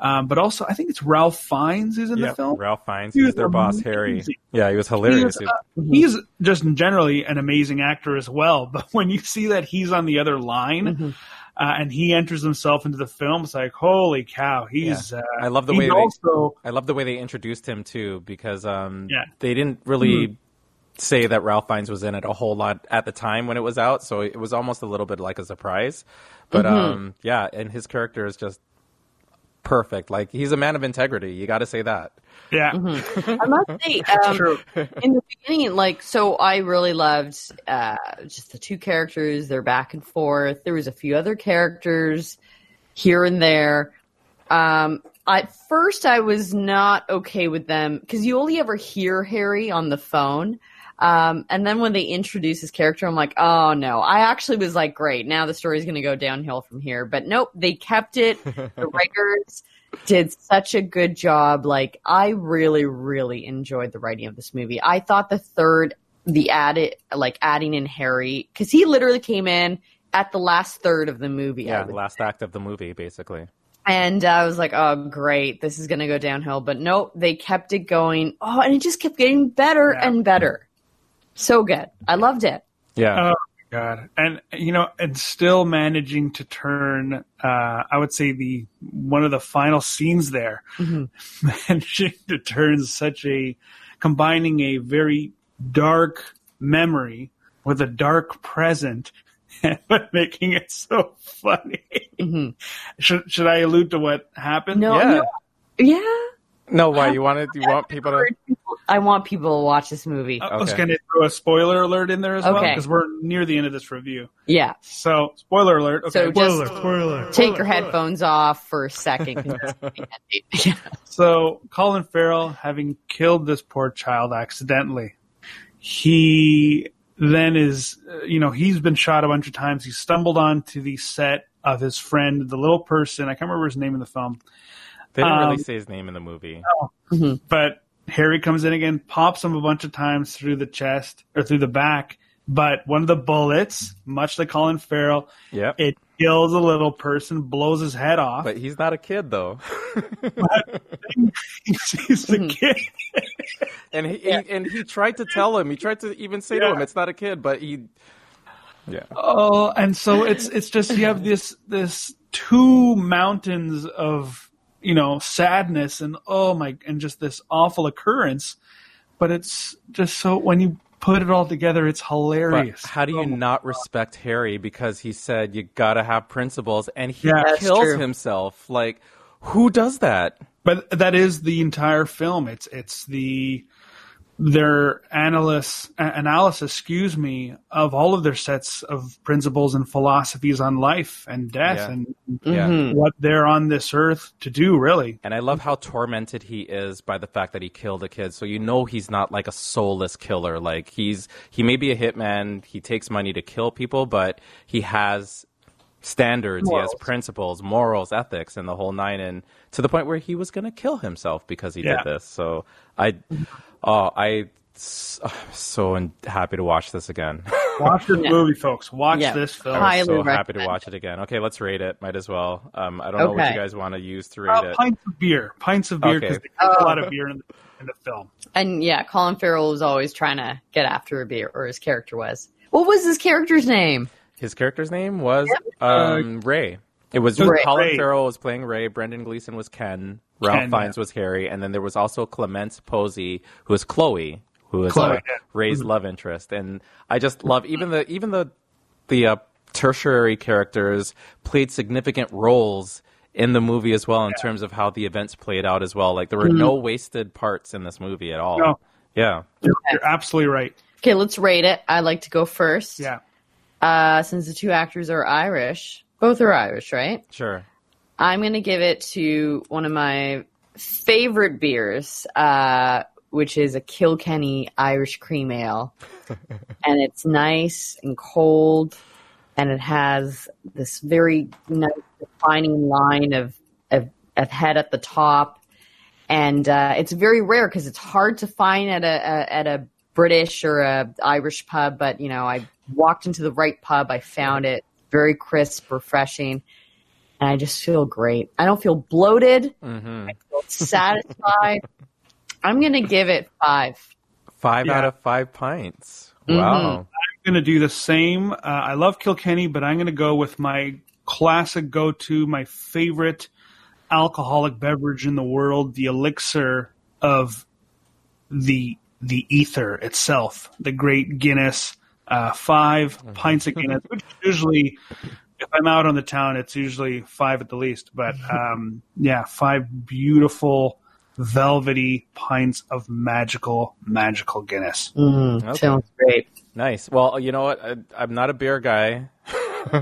Um, but also, I think it's Ralph Fiennes who's in the film. Ralph Fiennes, He he's was their boss, Harry. Yeah, he was He hilarious. is, uh, he's just generally an amazing actor as well. (laughs) But when you see that he's on the other line Mm-hmm. Uh, and he enters himself into the film, it's like, holy cow, he's. Yeah. Uh, I love the way also, they, I love the way they introduced him too, because um, Yeah. they didn't really Mhm. say that Ralph Fiennes was in it a whole lot at the time when it was out, so it was almost a little bit like a surprise. But Mhm. um, yeah, and his character is just perfect. Like he's a man of integrity. You got to say that. Yeah. I must say, (laughs) um, in the beginning, like, so I really loved uh, just the two characters, their back and forth. There was a few other characters here and there. Um, at first, I was not okay with them because you only ever hear Harry on the phone. Um, and then when they introduce his character, I'm like, oh no. I actually was like, great, now the story's going to go downhill from here. But nope, they kept it. (laughs) The writers did such a good job. Like, I really, really enjoyed the writing of this movie. I thought the third, the added, like adding in Harry, because he literally came in at the last third of the movie. Yeah, would last act of the movie, basically. and I was like, oh, great, this is going to go downhill. But nope, they kept it going. Oh, and it just kept getting better and better. So good. I loved it. Yeah. Oh my god! And you know, and still managing to turn. Uh, I would say the one of the final scenes there, (laughs) managing to turn such a combining a very dark memory with a dark present, (laughs) but making it so funny. (laughs) Should should I allude to what happened? No, Yeah. no. Yeah. No, why you want it? you want people to? I want people to watch this movie. I was Okay. going to throw a spoiler alert in there as well Okay. because we're near the end of this review. Yeah. So, spoiler alert. Okay. So just take your headphones off for a second. 'cause it's gonna be (laughs) heavy. (laughs) So Colin Farrell, having killed this poor child accidentally, he then is, uh, you know, he's been shot a bunch of times. He stumbled onto the set of his friend, the little person. I can't remember his name in the film, They didn't Um, really say his name in the movie. but Harry comes in again, pops him a bunch of times through the chest or through the back. But one of the bullets, much like Colin Farrell, Yep. it kills a little person, blows his head off. But he's not a kid though, (laughs) he's a kid. and he, he and he tried to tell him. He tried to even say to him, "It's not a kid," but he. Yeah. Oh, and so it's it's just you have this this two mountains of you know sadness and oh my and just this awful occurrence, but it's just so when you put it all together, it's But hilarious. how do you oh not respect Harry because he said you gotta have principles and he Yeah. Kills true. himself? Like, who does that? But that is the entire film. It's it's the their analysis analysis, excuse me, of all of their sets of principles and philosophies on life and death Yeah. and Yeah. Mm-hmm. what they're on this earth to do. Really, And I love how tormented he is by the fact that he killed a kid. So you know he's not like a soulless killer. Like he's he may be a hitman, he takes money to kill people, but he has standards, he has principles, morals, ethics, and the whole nine and to the point where he was gonna kill himself because he Yeah. did this. So I oh I s- oh, (sighs) so happy to watch this again. (laughs) watch this Yeah. movie, folks. Watch Yeah. this film. Highly so happy to watch it again. Okay, let's rate it. Might as well. Um, I don't know what you guys want to use to rate Uh, it. pints of beer, pints of beer because Okay. there's a Oh. lot of beer in the, in the film. And yeah, Colin Farrell was always trying to get after a beer, or his character was. What was his character's name? His character's name was um, Ray. It was Ray. Colin Ray. Farrell was playing Ray. Brendan Gleeson was Ken. Ralph Ken, Fiennes yeah. was Harry, and then there was also Clémence Poésy, who was Chloe, who was Chloe, uh, yeah. Mm-hmm. Ray's love interest. And I just love even the even the the uh, tertiary characters played significant roles in the movie as well in terms of how the events played out as well. Like there were no wasted parts in this movie at all. Mm-hmm. No. Yeah. You're, you're absolutely right. Okay, let's rate it. I like to go first. Yeah. Uh, since the two actors are Irish, both are Irish, right? Sure. I'm going to give it to one of my favorite beers, uh, which is a Kilkenny Irish cream ale. (laughs) and it's nice and cold, and it has this very nice defining line of, of, of head at the top. And uh, it's very rare because it's hard to find at a, a at a British or a Irish pub. But you know, I walked into the right pub, I found it very crisp, refreshing and I just feel great. I don't feel bloated. hmm I feel satisfied. (laughs) I'm gonna give it five. Five Yeah. out of five pints. Mhm. Wow. I'm going to do the same. Uh, I love Kilkenny, but I'm going to go with my classic go to, my favorite alcoholic beverage in the world, the elixir of the the ether itself, the great Guinness. Uh, five pints of Guinness, which usually if I'm out on the town, it's usually five at the least. But um, yeah, five beautiful, velvety pints of magical, magical Guinness. Mm, Okay. Sounds great. Nice. Well, you know what? I, I'm not a beer guy, (laughs)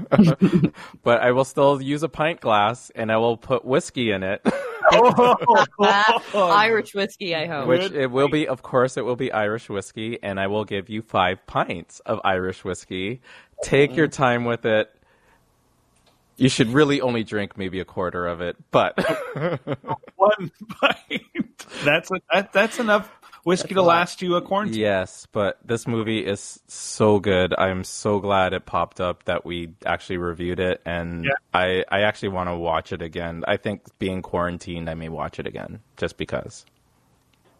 but I will still use a pint glass and I will put whiskey in it, (laughs) Oh, (laughs) Irish whiskey, I hope. which it will be, of course, it will be Irish whiskey, and I will give you five pints of Irish whiskey. Take your mm. time with it. You should really only drink maybe a quarter of it, but (laughs) One pint. That's a, that, that's enough whiskey to last you a quarantine. Yes, but this movie is so good. I'm so glad it popped up that we actually reviewed it, and Yeah. I, I actually want to watch it again. I think being quarantined, I may watch it again just because.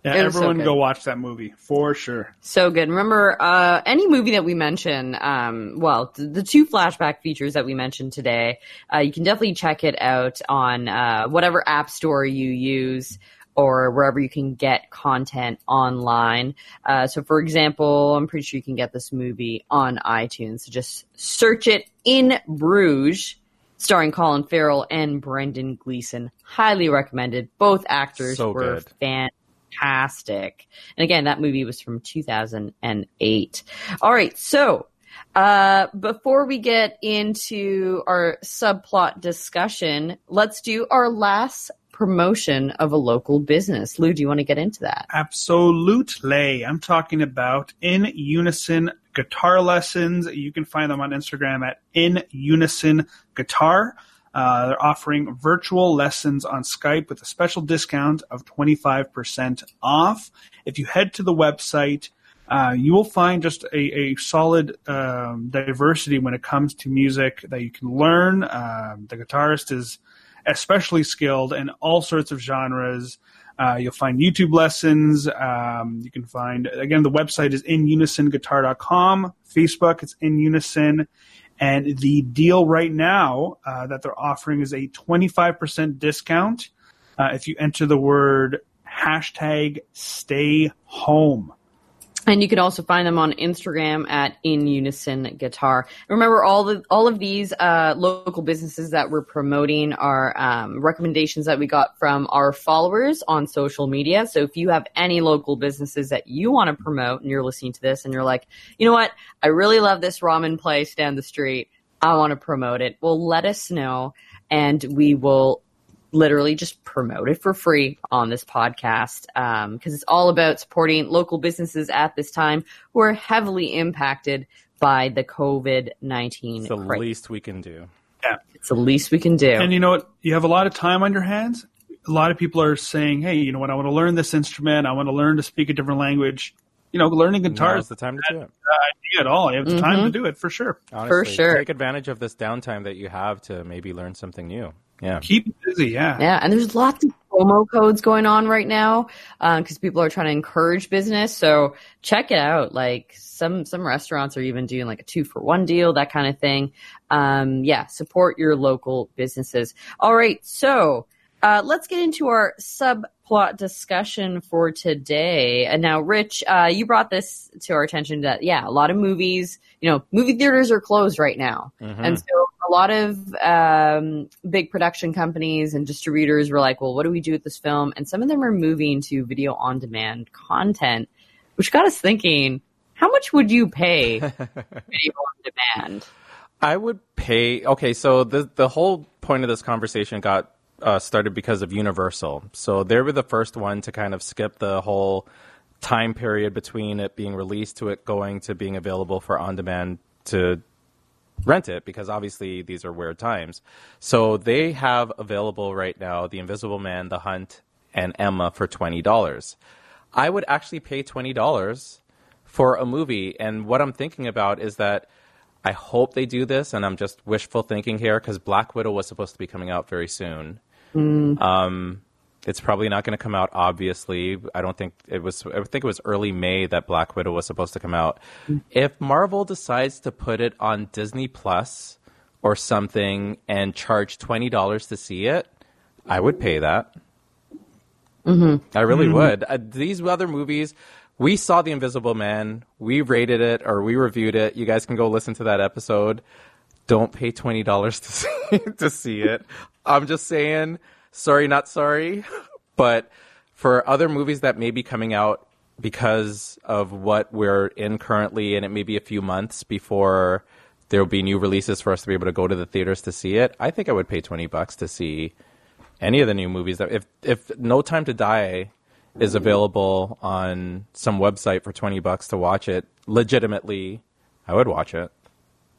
Yeah, It was so everyone go watch that movie for sure. So good. Remember, uh, any movie that we mention, um, well, th- the two flashback features that we mentioned today, uh, you can definitely check it out on uh, whatever app store you use or wherever you can get content online. Uh, so, for example, I'm pretty sure you can get this movie on iTunes. So just search it in Bruges. Starring Colin Farrell and Brendan Gleeson. Highly recommended. Both actors So were good. fantastic. And again, that movie was from 2008. All right. So, uh, before we get into our subplot discussion, let's do our last promotion of a local business. Lu, do you want to get into that? Absolutely. I'm talking about In Unison guitar lessons. You can find them on Instagram at In Unison Guitar. Uh, they're offering virtual lessons on Skype with a special discount of 25% off. If you head to the website, uh, you will find just a, a solid um, diversity when it comes to music that you can learn. Um, the guitarist is especially skilled in all sorts of genres. Uh, you'll find YouTube lessons. Um, you can find, again, the website is inunisonguitar.com. Facebook, it's in unison. And the deal right now uh, that they're offering is a 25% discount uh, if you enter the word hashtag stay home. And you can also find them on Instagram at In Unison Guitar. Remember, all the all of these uh, local businesses that we're promoting are um, recommendations that we got from our followers on social media. So if you have any local businesses that you want to promote, and you're listening to this, and you're like, you know what, I really love this ramen place down the street. I want to promote it. Well, let us know, and we will literally just promote it for free on this podcast because it's all about supporting local businesses at this time who are heavily impacted by the COVID 19 It's the least we can do. Yeah. It's the least we can do. And you know what? You have a lot of time on your hands. A lot of people are saying, hey, you know what? I want to learn this instrument. I want to learn to speak a different language. You know, learning guitar Now's is the time to do it. idea at all. You have the time Mhm. to do it for sure. Honestly, sure. Take advantage of this downtime that you have to maybe learn something new. Yeah. Keep it busy, yeah. Yeah, and there's lots of promo codes going on right now because people are trying to encourage business. So check it out. Like some some restaurants are even doing like a two for one deal, that kind of thing. Um, yeah, support your local businesses. All right, so uh, let's get into our subplot discussion for today. And now, Rich, uh, you brought this to our attention that yeah, a lot of movies, you know, movie theaters are closed right now, Mhm. and so a lot of um, big production companies and distributors were like, well, what do we do with this film? And some of them are moving to video on demand content, which got us thinking, how much would you pay (laughs) video on demand? I would pay. Okay, so the the whole point of this conversation got uh, started because of Universal. So they were the first one to kind of skip the whole time period between it being released to it going to being available for on demand to rent it because obviously these are weird times. So they have available right now The Invisible Man, The Hunt, and Emma for twenty dollars. I would actually pay twenty dollars for a movie, and what I'm thinking about is that I hope they do this, and I'm just wishful thinking here because Black Widow was supposed to be coming out very soon. Um, it's probably not going to come out. Obviously, I don't think it was. I think it was early May that Black Widow was supposed to come out. If Marvel decides to put it on Disney Plus or something and charge twenty dollars to see it, I would pay that. I really Mhm. would. Uh, these other movies, we saw The Invisible Man, we rated it or we reviewed it. You guys can go listen to that episode. don't pay twenty dollars (laughs) to see to see it. I'm just saying, sorry, not sorry. (laughs) But for other movies that may be coming out because of what we're in currently, and it may be a few months before there will be new releases for us to be able to go to the theaters to see it, I think I would pay twenty bucks to see any of the new movies. That if if No Time to Die is available on some website for twenty bucks to watch it legitimately, I would watch it.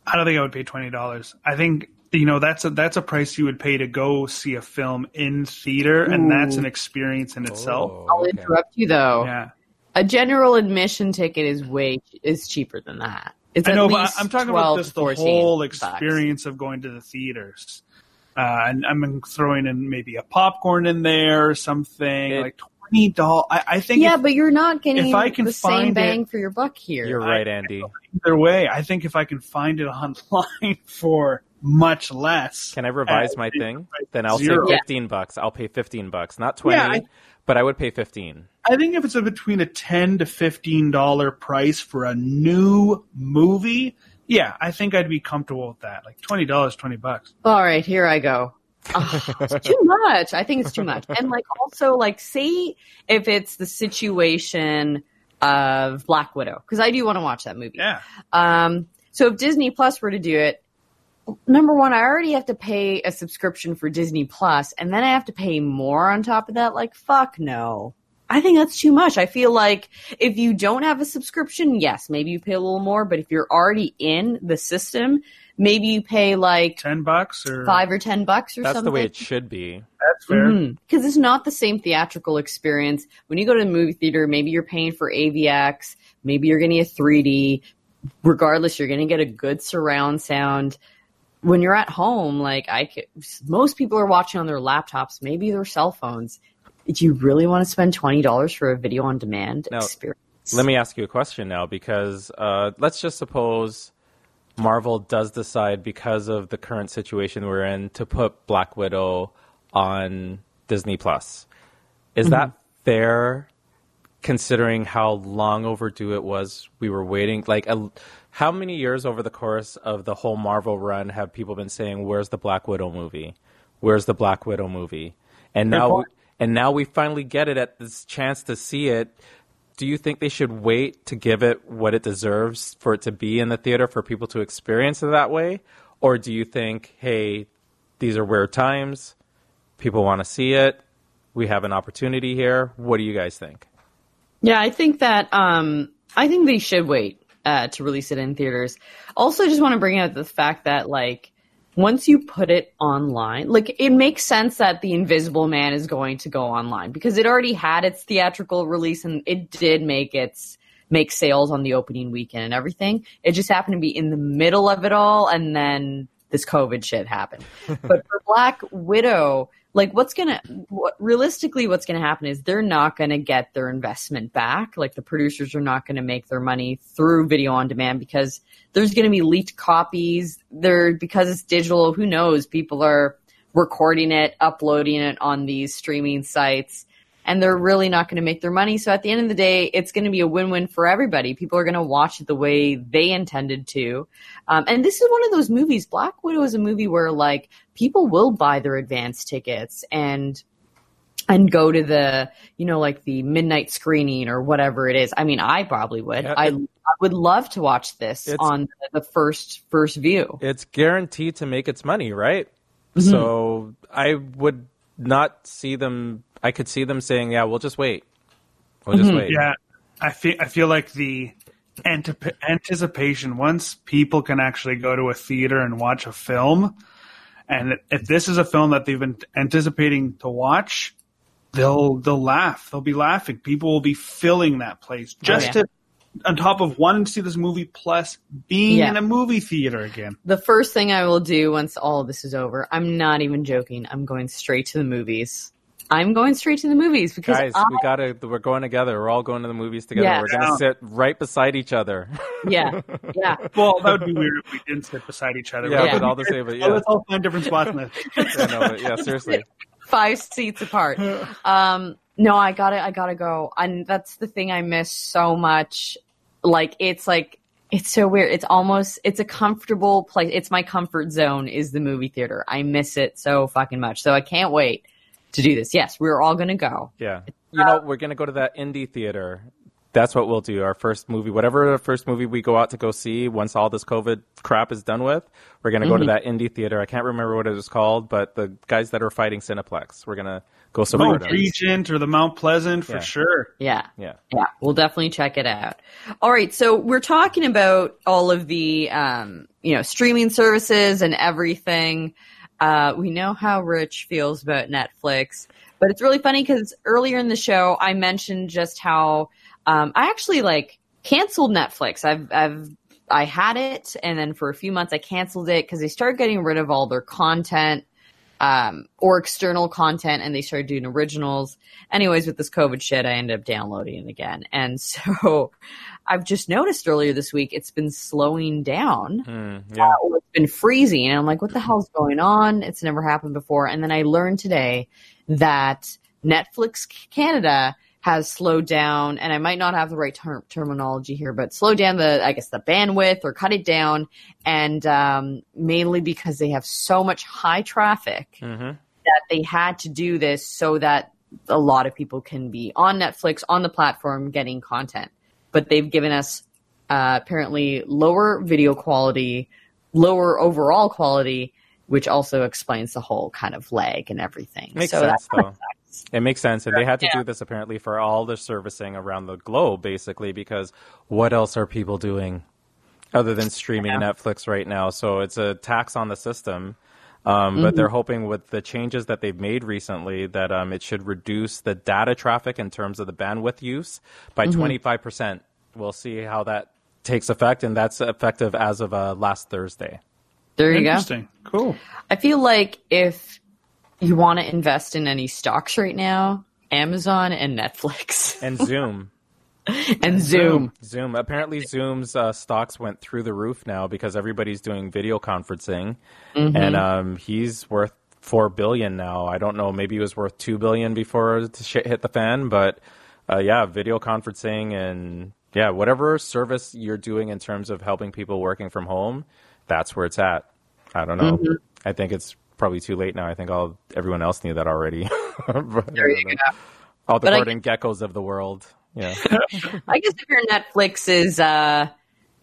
I don't think I would pay twenty dollars. I think you know that's a that's a price you would pay to go see a film in theater, and that's an experience in itself. I'll interrupt you though. Yeah. A general admission ticket is way is cheaper than that. It's i know but i'm talking 12 about just the 14 whole bucks. experience of going to the theaters. Uh, and I'm throwing in maybe a popcorn in there or something It- like twenty dollars. I, I think Yeah, if- but you're not getting if I can the same find bang it- for your buck here. You're right, Andie. either way, I think if I can find it (laughs) online for much less, Can I revise my thing? Then I'll zero. say fifteen bucks. I'll pay fifteen bucks, not twenty, Yeah, I- but I would pay fifteen. I think if it's a, between a ten to fifteen dollar price for a new movie, yeah, I think I'd be comfortable with that. Like twenty dollars, twenty bucks. All right, here I go. Ugh, it's too (laughs) much. I think it's too much. And like also like say if it's the situation of Black Widow because I do want to watch that movie. Yeah. Um so if Disney Plus were to do it number 1 I already have to pay a subscription for Disney Plus and then I have to pay more on top of that like fuck no. I think that's too much. I feel like if you don't have a subscription, yes, maybe you pay a little more, but if you're already in the system, maybe you pay like ten bucks or five or ten bucks or That's something. That's the way it should be. That's fair. Mm-hmm. Because it's not the same theatrical experience. When you go to the movie theater, maybe you're paying for AVX, maybe you're getting a 3D. Regardless, you're going to get a good surround sound. When you're at home, like I could, most people are watching on their laptops, maybe their cell phones. Do you really want to spend twenty dollars for a video on demand Now, experience? Let me ask you a question now, because uh, let's just suppose Marvel does decide, because of the current situation we're in, to put Black Widow on Disney Plus. Is that fair, considering how long overdue it was? We were waiting. Like, a, how many years over the course of the whole Marvel run have people been saying, "Where's the Black Widow movie? Where's the Black Widow movie?" And Good now, we, point. and now we finally get it at this chance to see it do you think they should wait to give it what it deserves for it to be in the theater for people to experience it that way? Or do you think, hey, these are weird times, people want to see it, we have an opportunity here? What do you guys think? Yeah, I think that um, I think they should wait uh, to release it in theaters. Also, just want to bring out the fact that like once you put it online, like it makes sense that the Invisible Man is going to go online because it already had its theatrical release and it did make its make sales on the opening weekend and everything. It just happened to be in the middle of it all, and then this COVID shit happened. (laughs) but for Black Widow, like what's gonna what, realistically what's gonna happen is they're not gonna get their investment back. Like the producers are not gonna make their money through video on demand because there's gonna be leaked copies. There because it's digital. Who knows? People are recording it, uploading it on these streaming sites. And they're really not going to make their money. So at the end of the day, it's going to be a win-win for everybody. People are going to watch it the way they intended to. Um, and this is one of those movies. Black Widow is a movie where like people will buy their advance tickets and and go to the you know like the midnight screening or whatever it is. I mean, I probably would. Yeah, I, I would love to watch this on the first first view. It's guaranteed to make its money, right? Mhm. So I would not see them, I could see them saying, yeah, we'll just wait. We'll just mm-hmm. wait. Yeah, I feel I feel like the antip- anticipation once people can actually go to a theater and watch a film, and if this is a film that they've been anticipating to watch, they'll they'll laugh. They'll be laughing. People will be filling that place oh, just yeah. to on top of wanting to see this movie plus being Yeah. in a movie theater again. The first thing I will do once all of this is over, I'm not even joking. I'm going straight to the movies. I'm going straight to the movies because Guys, I, we gotta. We're going together. We're all going to the movies together. Yeah. We're gonna Yeah. sit right beside each other. yeah, yeah. (laughs) Well, that would be weird if we didn't sit beside each other. Yeah, Yeah. but all the same. But (laughs) yeah, let's all find different spots in yeah, no, but yeah, seriously. (laughs) five seats apart. Um, no, I gotta, I gotta go. And that's the thing I miss so much. Like, it's like It's so weird. It's almost it's a comfortable place. It's my comfort zone is the movie theater. I miss it so fucking much. So I can't wait to do this. Yes, we're all going to go. Yeah. You know, we're going to go to that indie theater. That's what we'll do. Our first movie, whatever the first movie we go out to go see, once all this COVID crap is done with, we're going to go to Mhm. that indie theater. I can't remember what it was called, but the guys that are fighting Cineplex, we're going to go support them. Regent or the Mount Pleasant for Yeah. sure. Yeah. Yeah. Yeah, we'll definitely check it out. All right, so we're talking about all of the um, you know, streaming services and everything. Uh, we know how Rich feels about Netflix, but it's really funny because earlier in the show I mentioned just how um, I actually like canceled Netflix. I've I've I had it, and then for a few months I canceled it because they started getting rid of all their content um, or external content and they started doing originals. Anyways, with this COVID shit, I ended up downloading it again. And (laughs) so I've just noticed earlier this week it's been slowing down. Mm, yeah. Uh, it's been freezing. And I'm like, what the hell's going on? It's never happened before. And then I learned today that Netflix Canada has slowed down, and I might not have the right ter- terminology here, but slow down the, I guess, the bandwidth or cut it down, and um, mainly because they have so much high traffic Mm-hmm. that they had to do this so that a lot of people can be on Netflix on the platform getting content. But they've given us uh, apparently lower video quality, lower overall quality, which also explains the whole kind of lag and everything. Makes so sense, though. It makes sense. And they had to Yeah. do this apparently for all the servicing around the globe, basically, because what else are people doing other than streaming Netflix right now? So it's a tax on the system. Um, But Mhm. they're hoping with the changes that they've made recently that um, it should reduce the data traffic in terms of the bandwidth use by Mhm. 25%. We'll see how that takes effect, and that's effective as of uh, last Thursday. There you go. Interesting. Cool. I feel like if you want to invest in any stocks right now, Amazon and Netflix And Zoom. (laughs) and Zoom. Zoom. Apparently, Zoom's uh, stocks went through the roof now because everybody's doing video conferencing, Mhm. and um, he's worth four billion now. I don't know. Maybe he was worth two billion before the shit hit the fan, but uh, yeah, video conferencing and yeah, whatever service you're doing in terms of helping people working from home, that's where it's at. I don't know. Mhm. I think it's probably too late now. I think all everyone else knew that already. (laughs) But, There you go. All the But Gordon Gekkos of the world. Yeah. (laughs) I guess if your Netflix is uh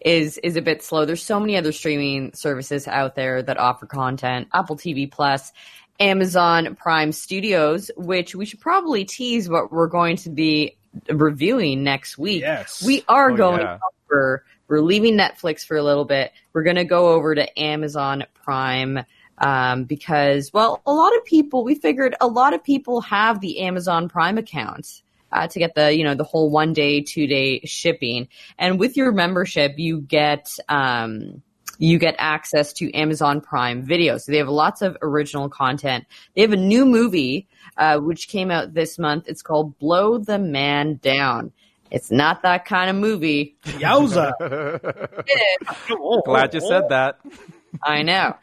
is is a bit slow, there's so many other streaming services out there that offer content. Apple TV Plus, Amazon Prime Studios, which we should probably tease what we're going to be reviewing next week. Yes. We are Oh, going yeah. over we're leaving Netflix for a little bit. We're going to go over to Amazon Prime um, because, well, a lot of people, we figured a lot of people have the Amazon Prime account uh, to get the, you know, the whole one day, two day shipping. And with your membership, you get, um, you get access to Amazon Prime Video. So they have lots of original content. They have a new movie, uh, which came out this month. It's called Blow the Man Down. It's not that kind of movie. Yowza. (laughs) Glad you said that. I know.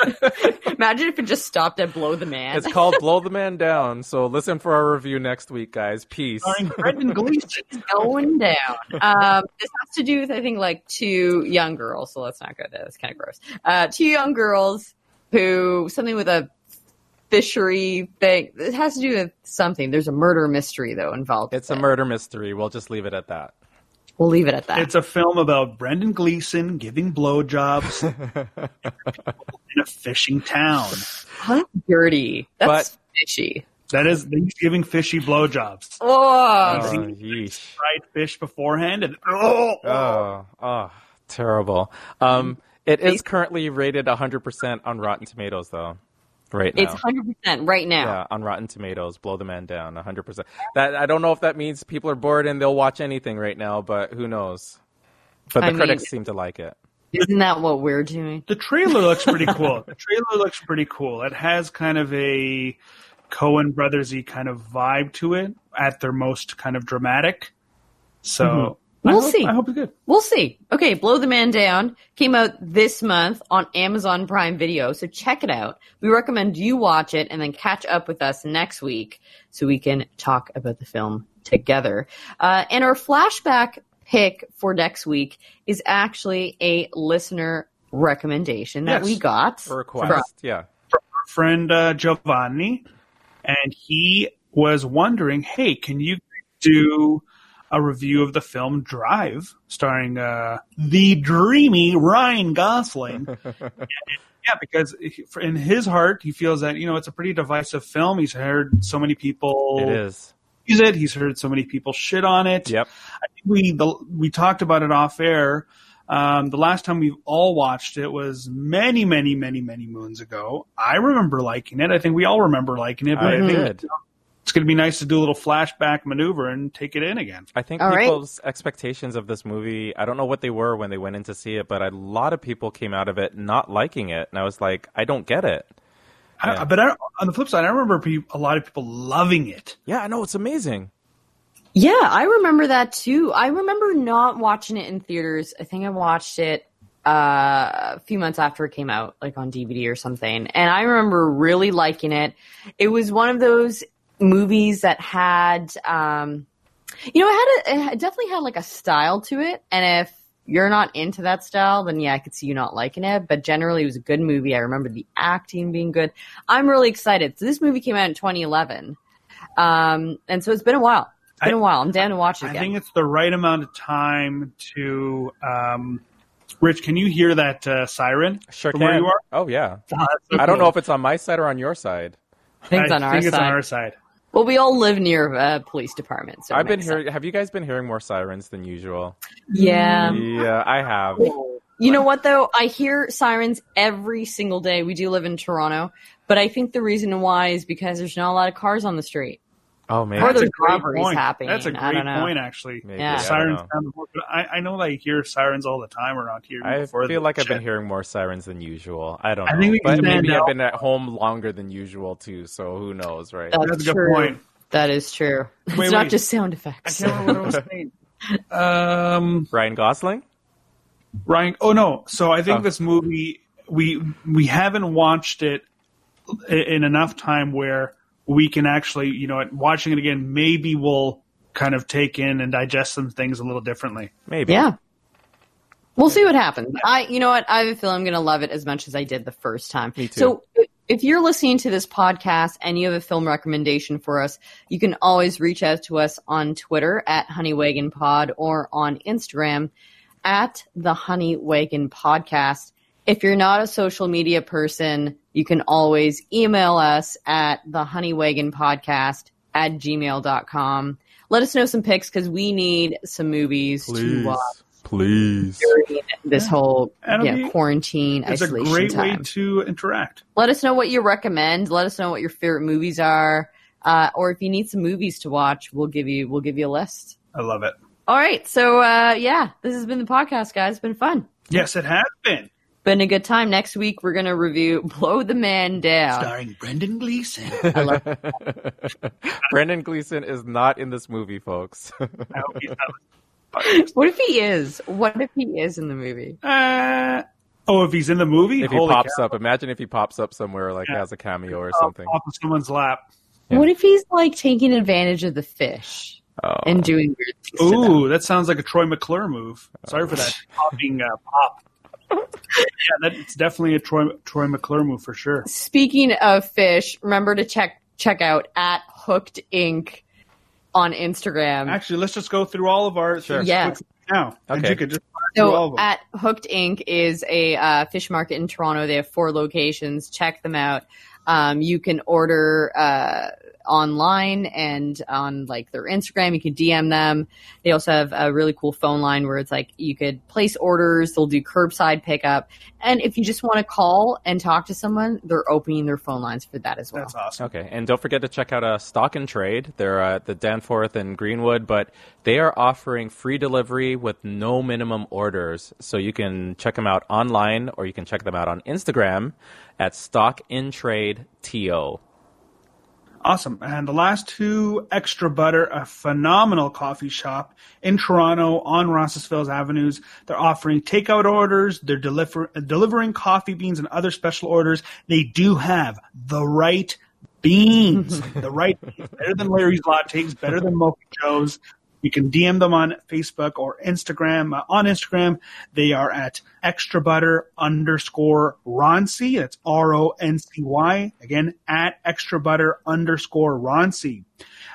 (laughs) Imagine if it just stopped at Blow the Man. It's called Blow the Man Down. So listen for our review next week, guys. Peace. Brendan Gleeson. (laughs) Going down. Um, this has to do with, I think, like two young girls. So let's not go there. That's kind of gross. Uh, two young girls who something with a fishery thing. It has to do with something. There's a murder mystery though involved. It's a murder mystery. We'll just leave it at that. We'll leave it at that. It's a film about Brendan Gleeson giving blowjobs (laughs) in a fishing town. That's dirty. That's fishy. That is, he's giving fishy blowjobs. Oh, Oh, fried fish beforehand, and oh, Oh, oh, terrible. Um, it is currently rated 100% on Rotten Tomatoes, though. Right now. it's hundred percent right now. Yeah, on Rotten Tomatoes, blow the man down, 100%. That I don't know if that means people are bored and they'll watch anything right now, but who knows? But the I mean- critics seem to like it. Isn't that what we're doing? The trailer looks pretty cool. the trailer looks pretty cool. It has kind of a Coen brothersy kind of vibe to it at their most kind of dramatic. So mm-hmm. Mhm. I We'll hope- see. I hope it's good. We'll see. Okay, Blow the Man Down came out this month on Amazon Prime Video, so check it out. We recommend you watch it and then catch up with us next week so we can talk about the film together. Uh, and our flashback pick for next week is actually a listener recommendation that Yes. we got. A request, yeah. From our friend uh, Giovanni, and he was wondering, hey, can you do a review of the film Drive, starring uh, the dreamy Ryan Gosling? (laughs) yeah, because in his heart, he feels that you know it's a pretty divisive film. He's heard so many people It is. use it. He's heard so many people shit on it. Yep. I think we the, we talked about it off air. Um, the last time we've all watched it was many, many, many, many moons ago. I remember liking it. I think we all remember liking it. But I I, think did. It's going to be nice to do a little flashback maneuver and take it in again. I think All right. people's expectations of this movie, I don't know what they were when they went in to see it, but a lot of people came out of it not liking it. And I was like, I don't get it. I, but I, on the flip side, I remember pe- a lot of people loving it. Yeah, I know. It's amazing. Yeah, I remember that too. I remember not watching it in theaters. I think I watched it uh, a few months after it came out, like on DVD or something. And I remember really liking it. It was one of those movies that had, um, you know, it had a, it definitely had like a style to it. And if you're not into that style, then yeah, I could see you not liking it. But generally, it was a good movie. I remember the acting being good. I'm really excited. So this movie came out in 2011. Um, and so it's been a while. It's been a while. I'm down to watch it I again. think it's the right amount of time to. Um, Rich, can you hear that uh, siren Sure from where you are? Oh, yeah. Oh, so I don't cool. know if it's on my side or on your side. I think it's on our think it's on our side. Well, we all live near a police department, so I've been hearing. Have you guys been hearing more sirens than usual? Yeah. Yeah, I have. You know what though? I hear sirens every single day. We do live in Toronto, but I think the reason why is because there's not a lot of cars on the street. Oh man, Or That's there's a great point. happening. That's a I great don't know. point, actually. Maybe, Yeah. I don't Sirens know. sound more, but I, I know that I hear sirens all the time around here. I feel the like I've been hearing more sirens than usual. I don't I know, think we but can maybe stand I've been at home longer than usual too. So who knows, right? That's, That's a good true. point. That is true. (laughs) It's Wait, not wait. just sound I effects. can't remember what I was saying. (laughs) Um, Ryan Gosling. Ryan. Oh no. So I think Oh. this movie we we haven't watched it in enough time where we can actually, you know, watching it again, maybe we'll kind of take in and digest some things a little differently. Maybe. Yeah. We'll see what happens. I, you know what? I have a feeling I'm going to love it as much as I did the first time. Me too. So if you're listening to this podcast and you have a film recommendation for us, you can always reach out to us on Twitter at Honeywagon Pod or on Instagram at the Honeywagon Podcast. If you're not a social media person, you can always email us at the Honeywagon Podcast at gmail.com. Let us know some picks because we need some movies to watch please. during this whole That'll yeah, be- quarantine It's a isolation great time. way to interact. Let us know what you recommend. Let us know what your favorite movies are, uh, or if you need some movies to watch, we'll give you we'll give you a list. I love it. All right, so uh, yeah, this has been the podcast, guys. It's been fun. Yes, it has been. Been a good time. Next week we're gonna review (laughs) Blow the Man Down. Starring Brendan Gleeson. (laughs) I love (laughs) Brendan Gleeson is not in this movie, folks. I hope he's not What if he is? What if he is in the movie? Uh, oh, if he's in the movie, if he Holy pops cow. up, imagine if he pops up somewhere like Yeah. has a cameo or Off- something. off of someone's lap. What if he's like taking advantage of the fish Oh. and doing weird things? to them? Ooh, that sounds like a Troy McClure move. Sorry for that popping uh, pop. Yeah, that, it's definitely a Troy Troy McClure move for sure. Speaking of fish, remember to check check out at Hooked Inc. on Instagram. Actually, let's just go through all of our Sure. things Yeah. quickly now. And Okay. you could just fire through all of So at Hooked Inc. is a uh, fish market in Toronto. They have four locations. Check them out. Um, you can order uh, online and on like their Instagram. You can DM them. They also have a really cool phone line where it's like you could place orders. They'll do curbside pickup, and if you just want to call and talk to someone, they're opening their phone lines for that as well. That's awesome. Okay, and don't forget to check out uh, Stock in Trade. They're uh, at the Danforth and Greenwood, but they are offering free delivery with no minimum orders. So you can check them out online, or you can check them out on Instagram at Stock in Trade To. Awesome. And the last two, Extra Butter, a phenomenal coffee shop in Toronto on Roncesvalles Avenues. They're offering takeout orders. They're deliver- delivering coffee beans and other special orders. They do have the right beans. (laughs) the right beans. Better than Larry's lattes, better than Mocha Joe's. You can DM them on Facebook or Instagram. Uh, on Instagram, they are at extra butter underscore Roncy. That's R O N C Y. Again, at extra butter underscore Roncy.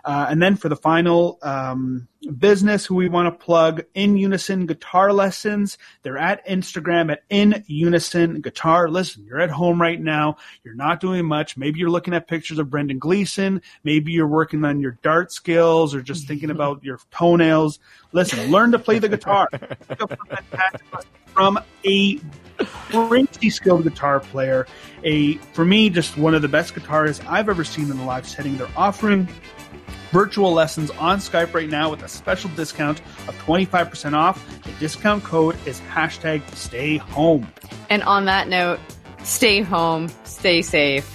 Uh, and then for the final um, business who we want to plug, In Unison Guitar Lessons. They're at Instagram at In Unison Guitar. Listen, you're at home right now. You're not doing much. Maybe you're looking at pictures of Brendan Gleeson. Maybe you're working on your dart skills or just thinking (laughs) about your toenails. Listen, learn to play the guitar. From a crazy skilled guitar player, a for me just one of the best guitarists I've ever seen in a live setting. They're offering virtual lessons on Skype right now with a special discount of 25% off. The discount code is hashtag stay home. And on that note, stay home, stay safe,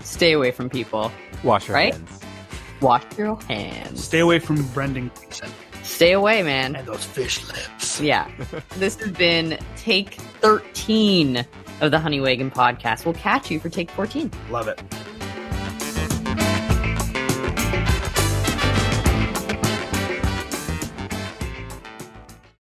stay away from people. Wash your right? hands. Wash your hands. Stay away from Brendan Gleeson. Stay away, man. And those fish lips. Yeah. (laughs) this has been take 13 of the Honeywagon podcast. We'll catch you for take 14. Love it.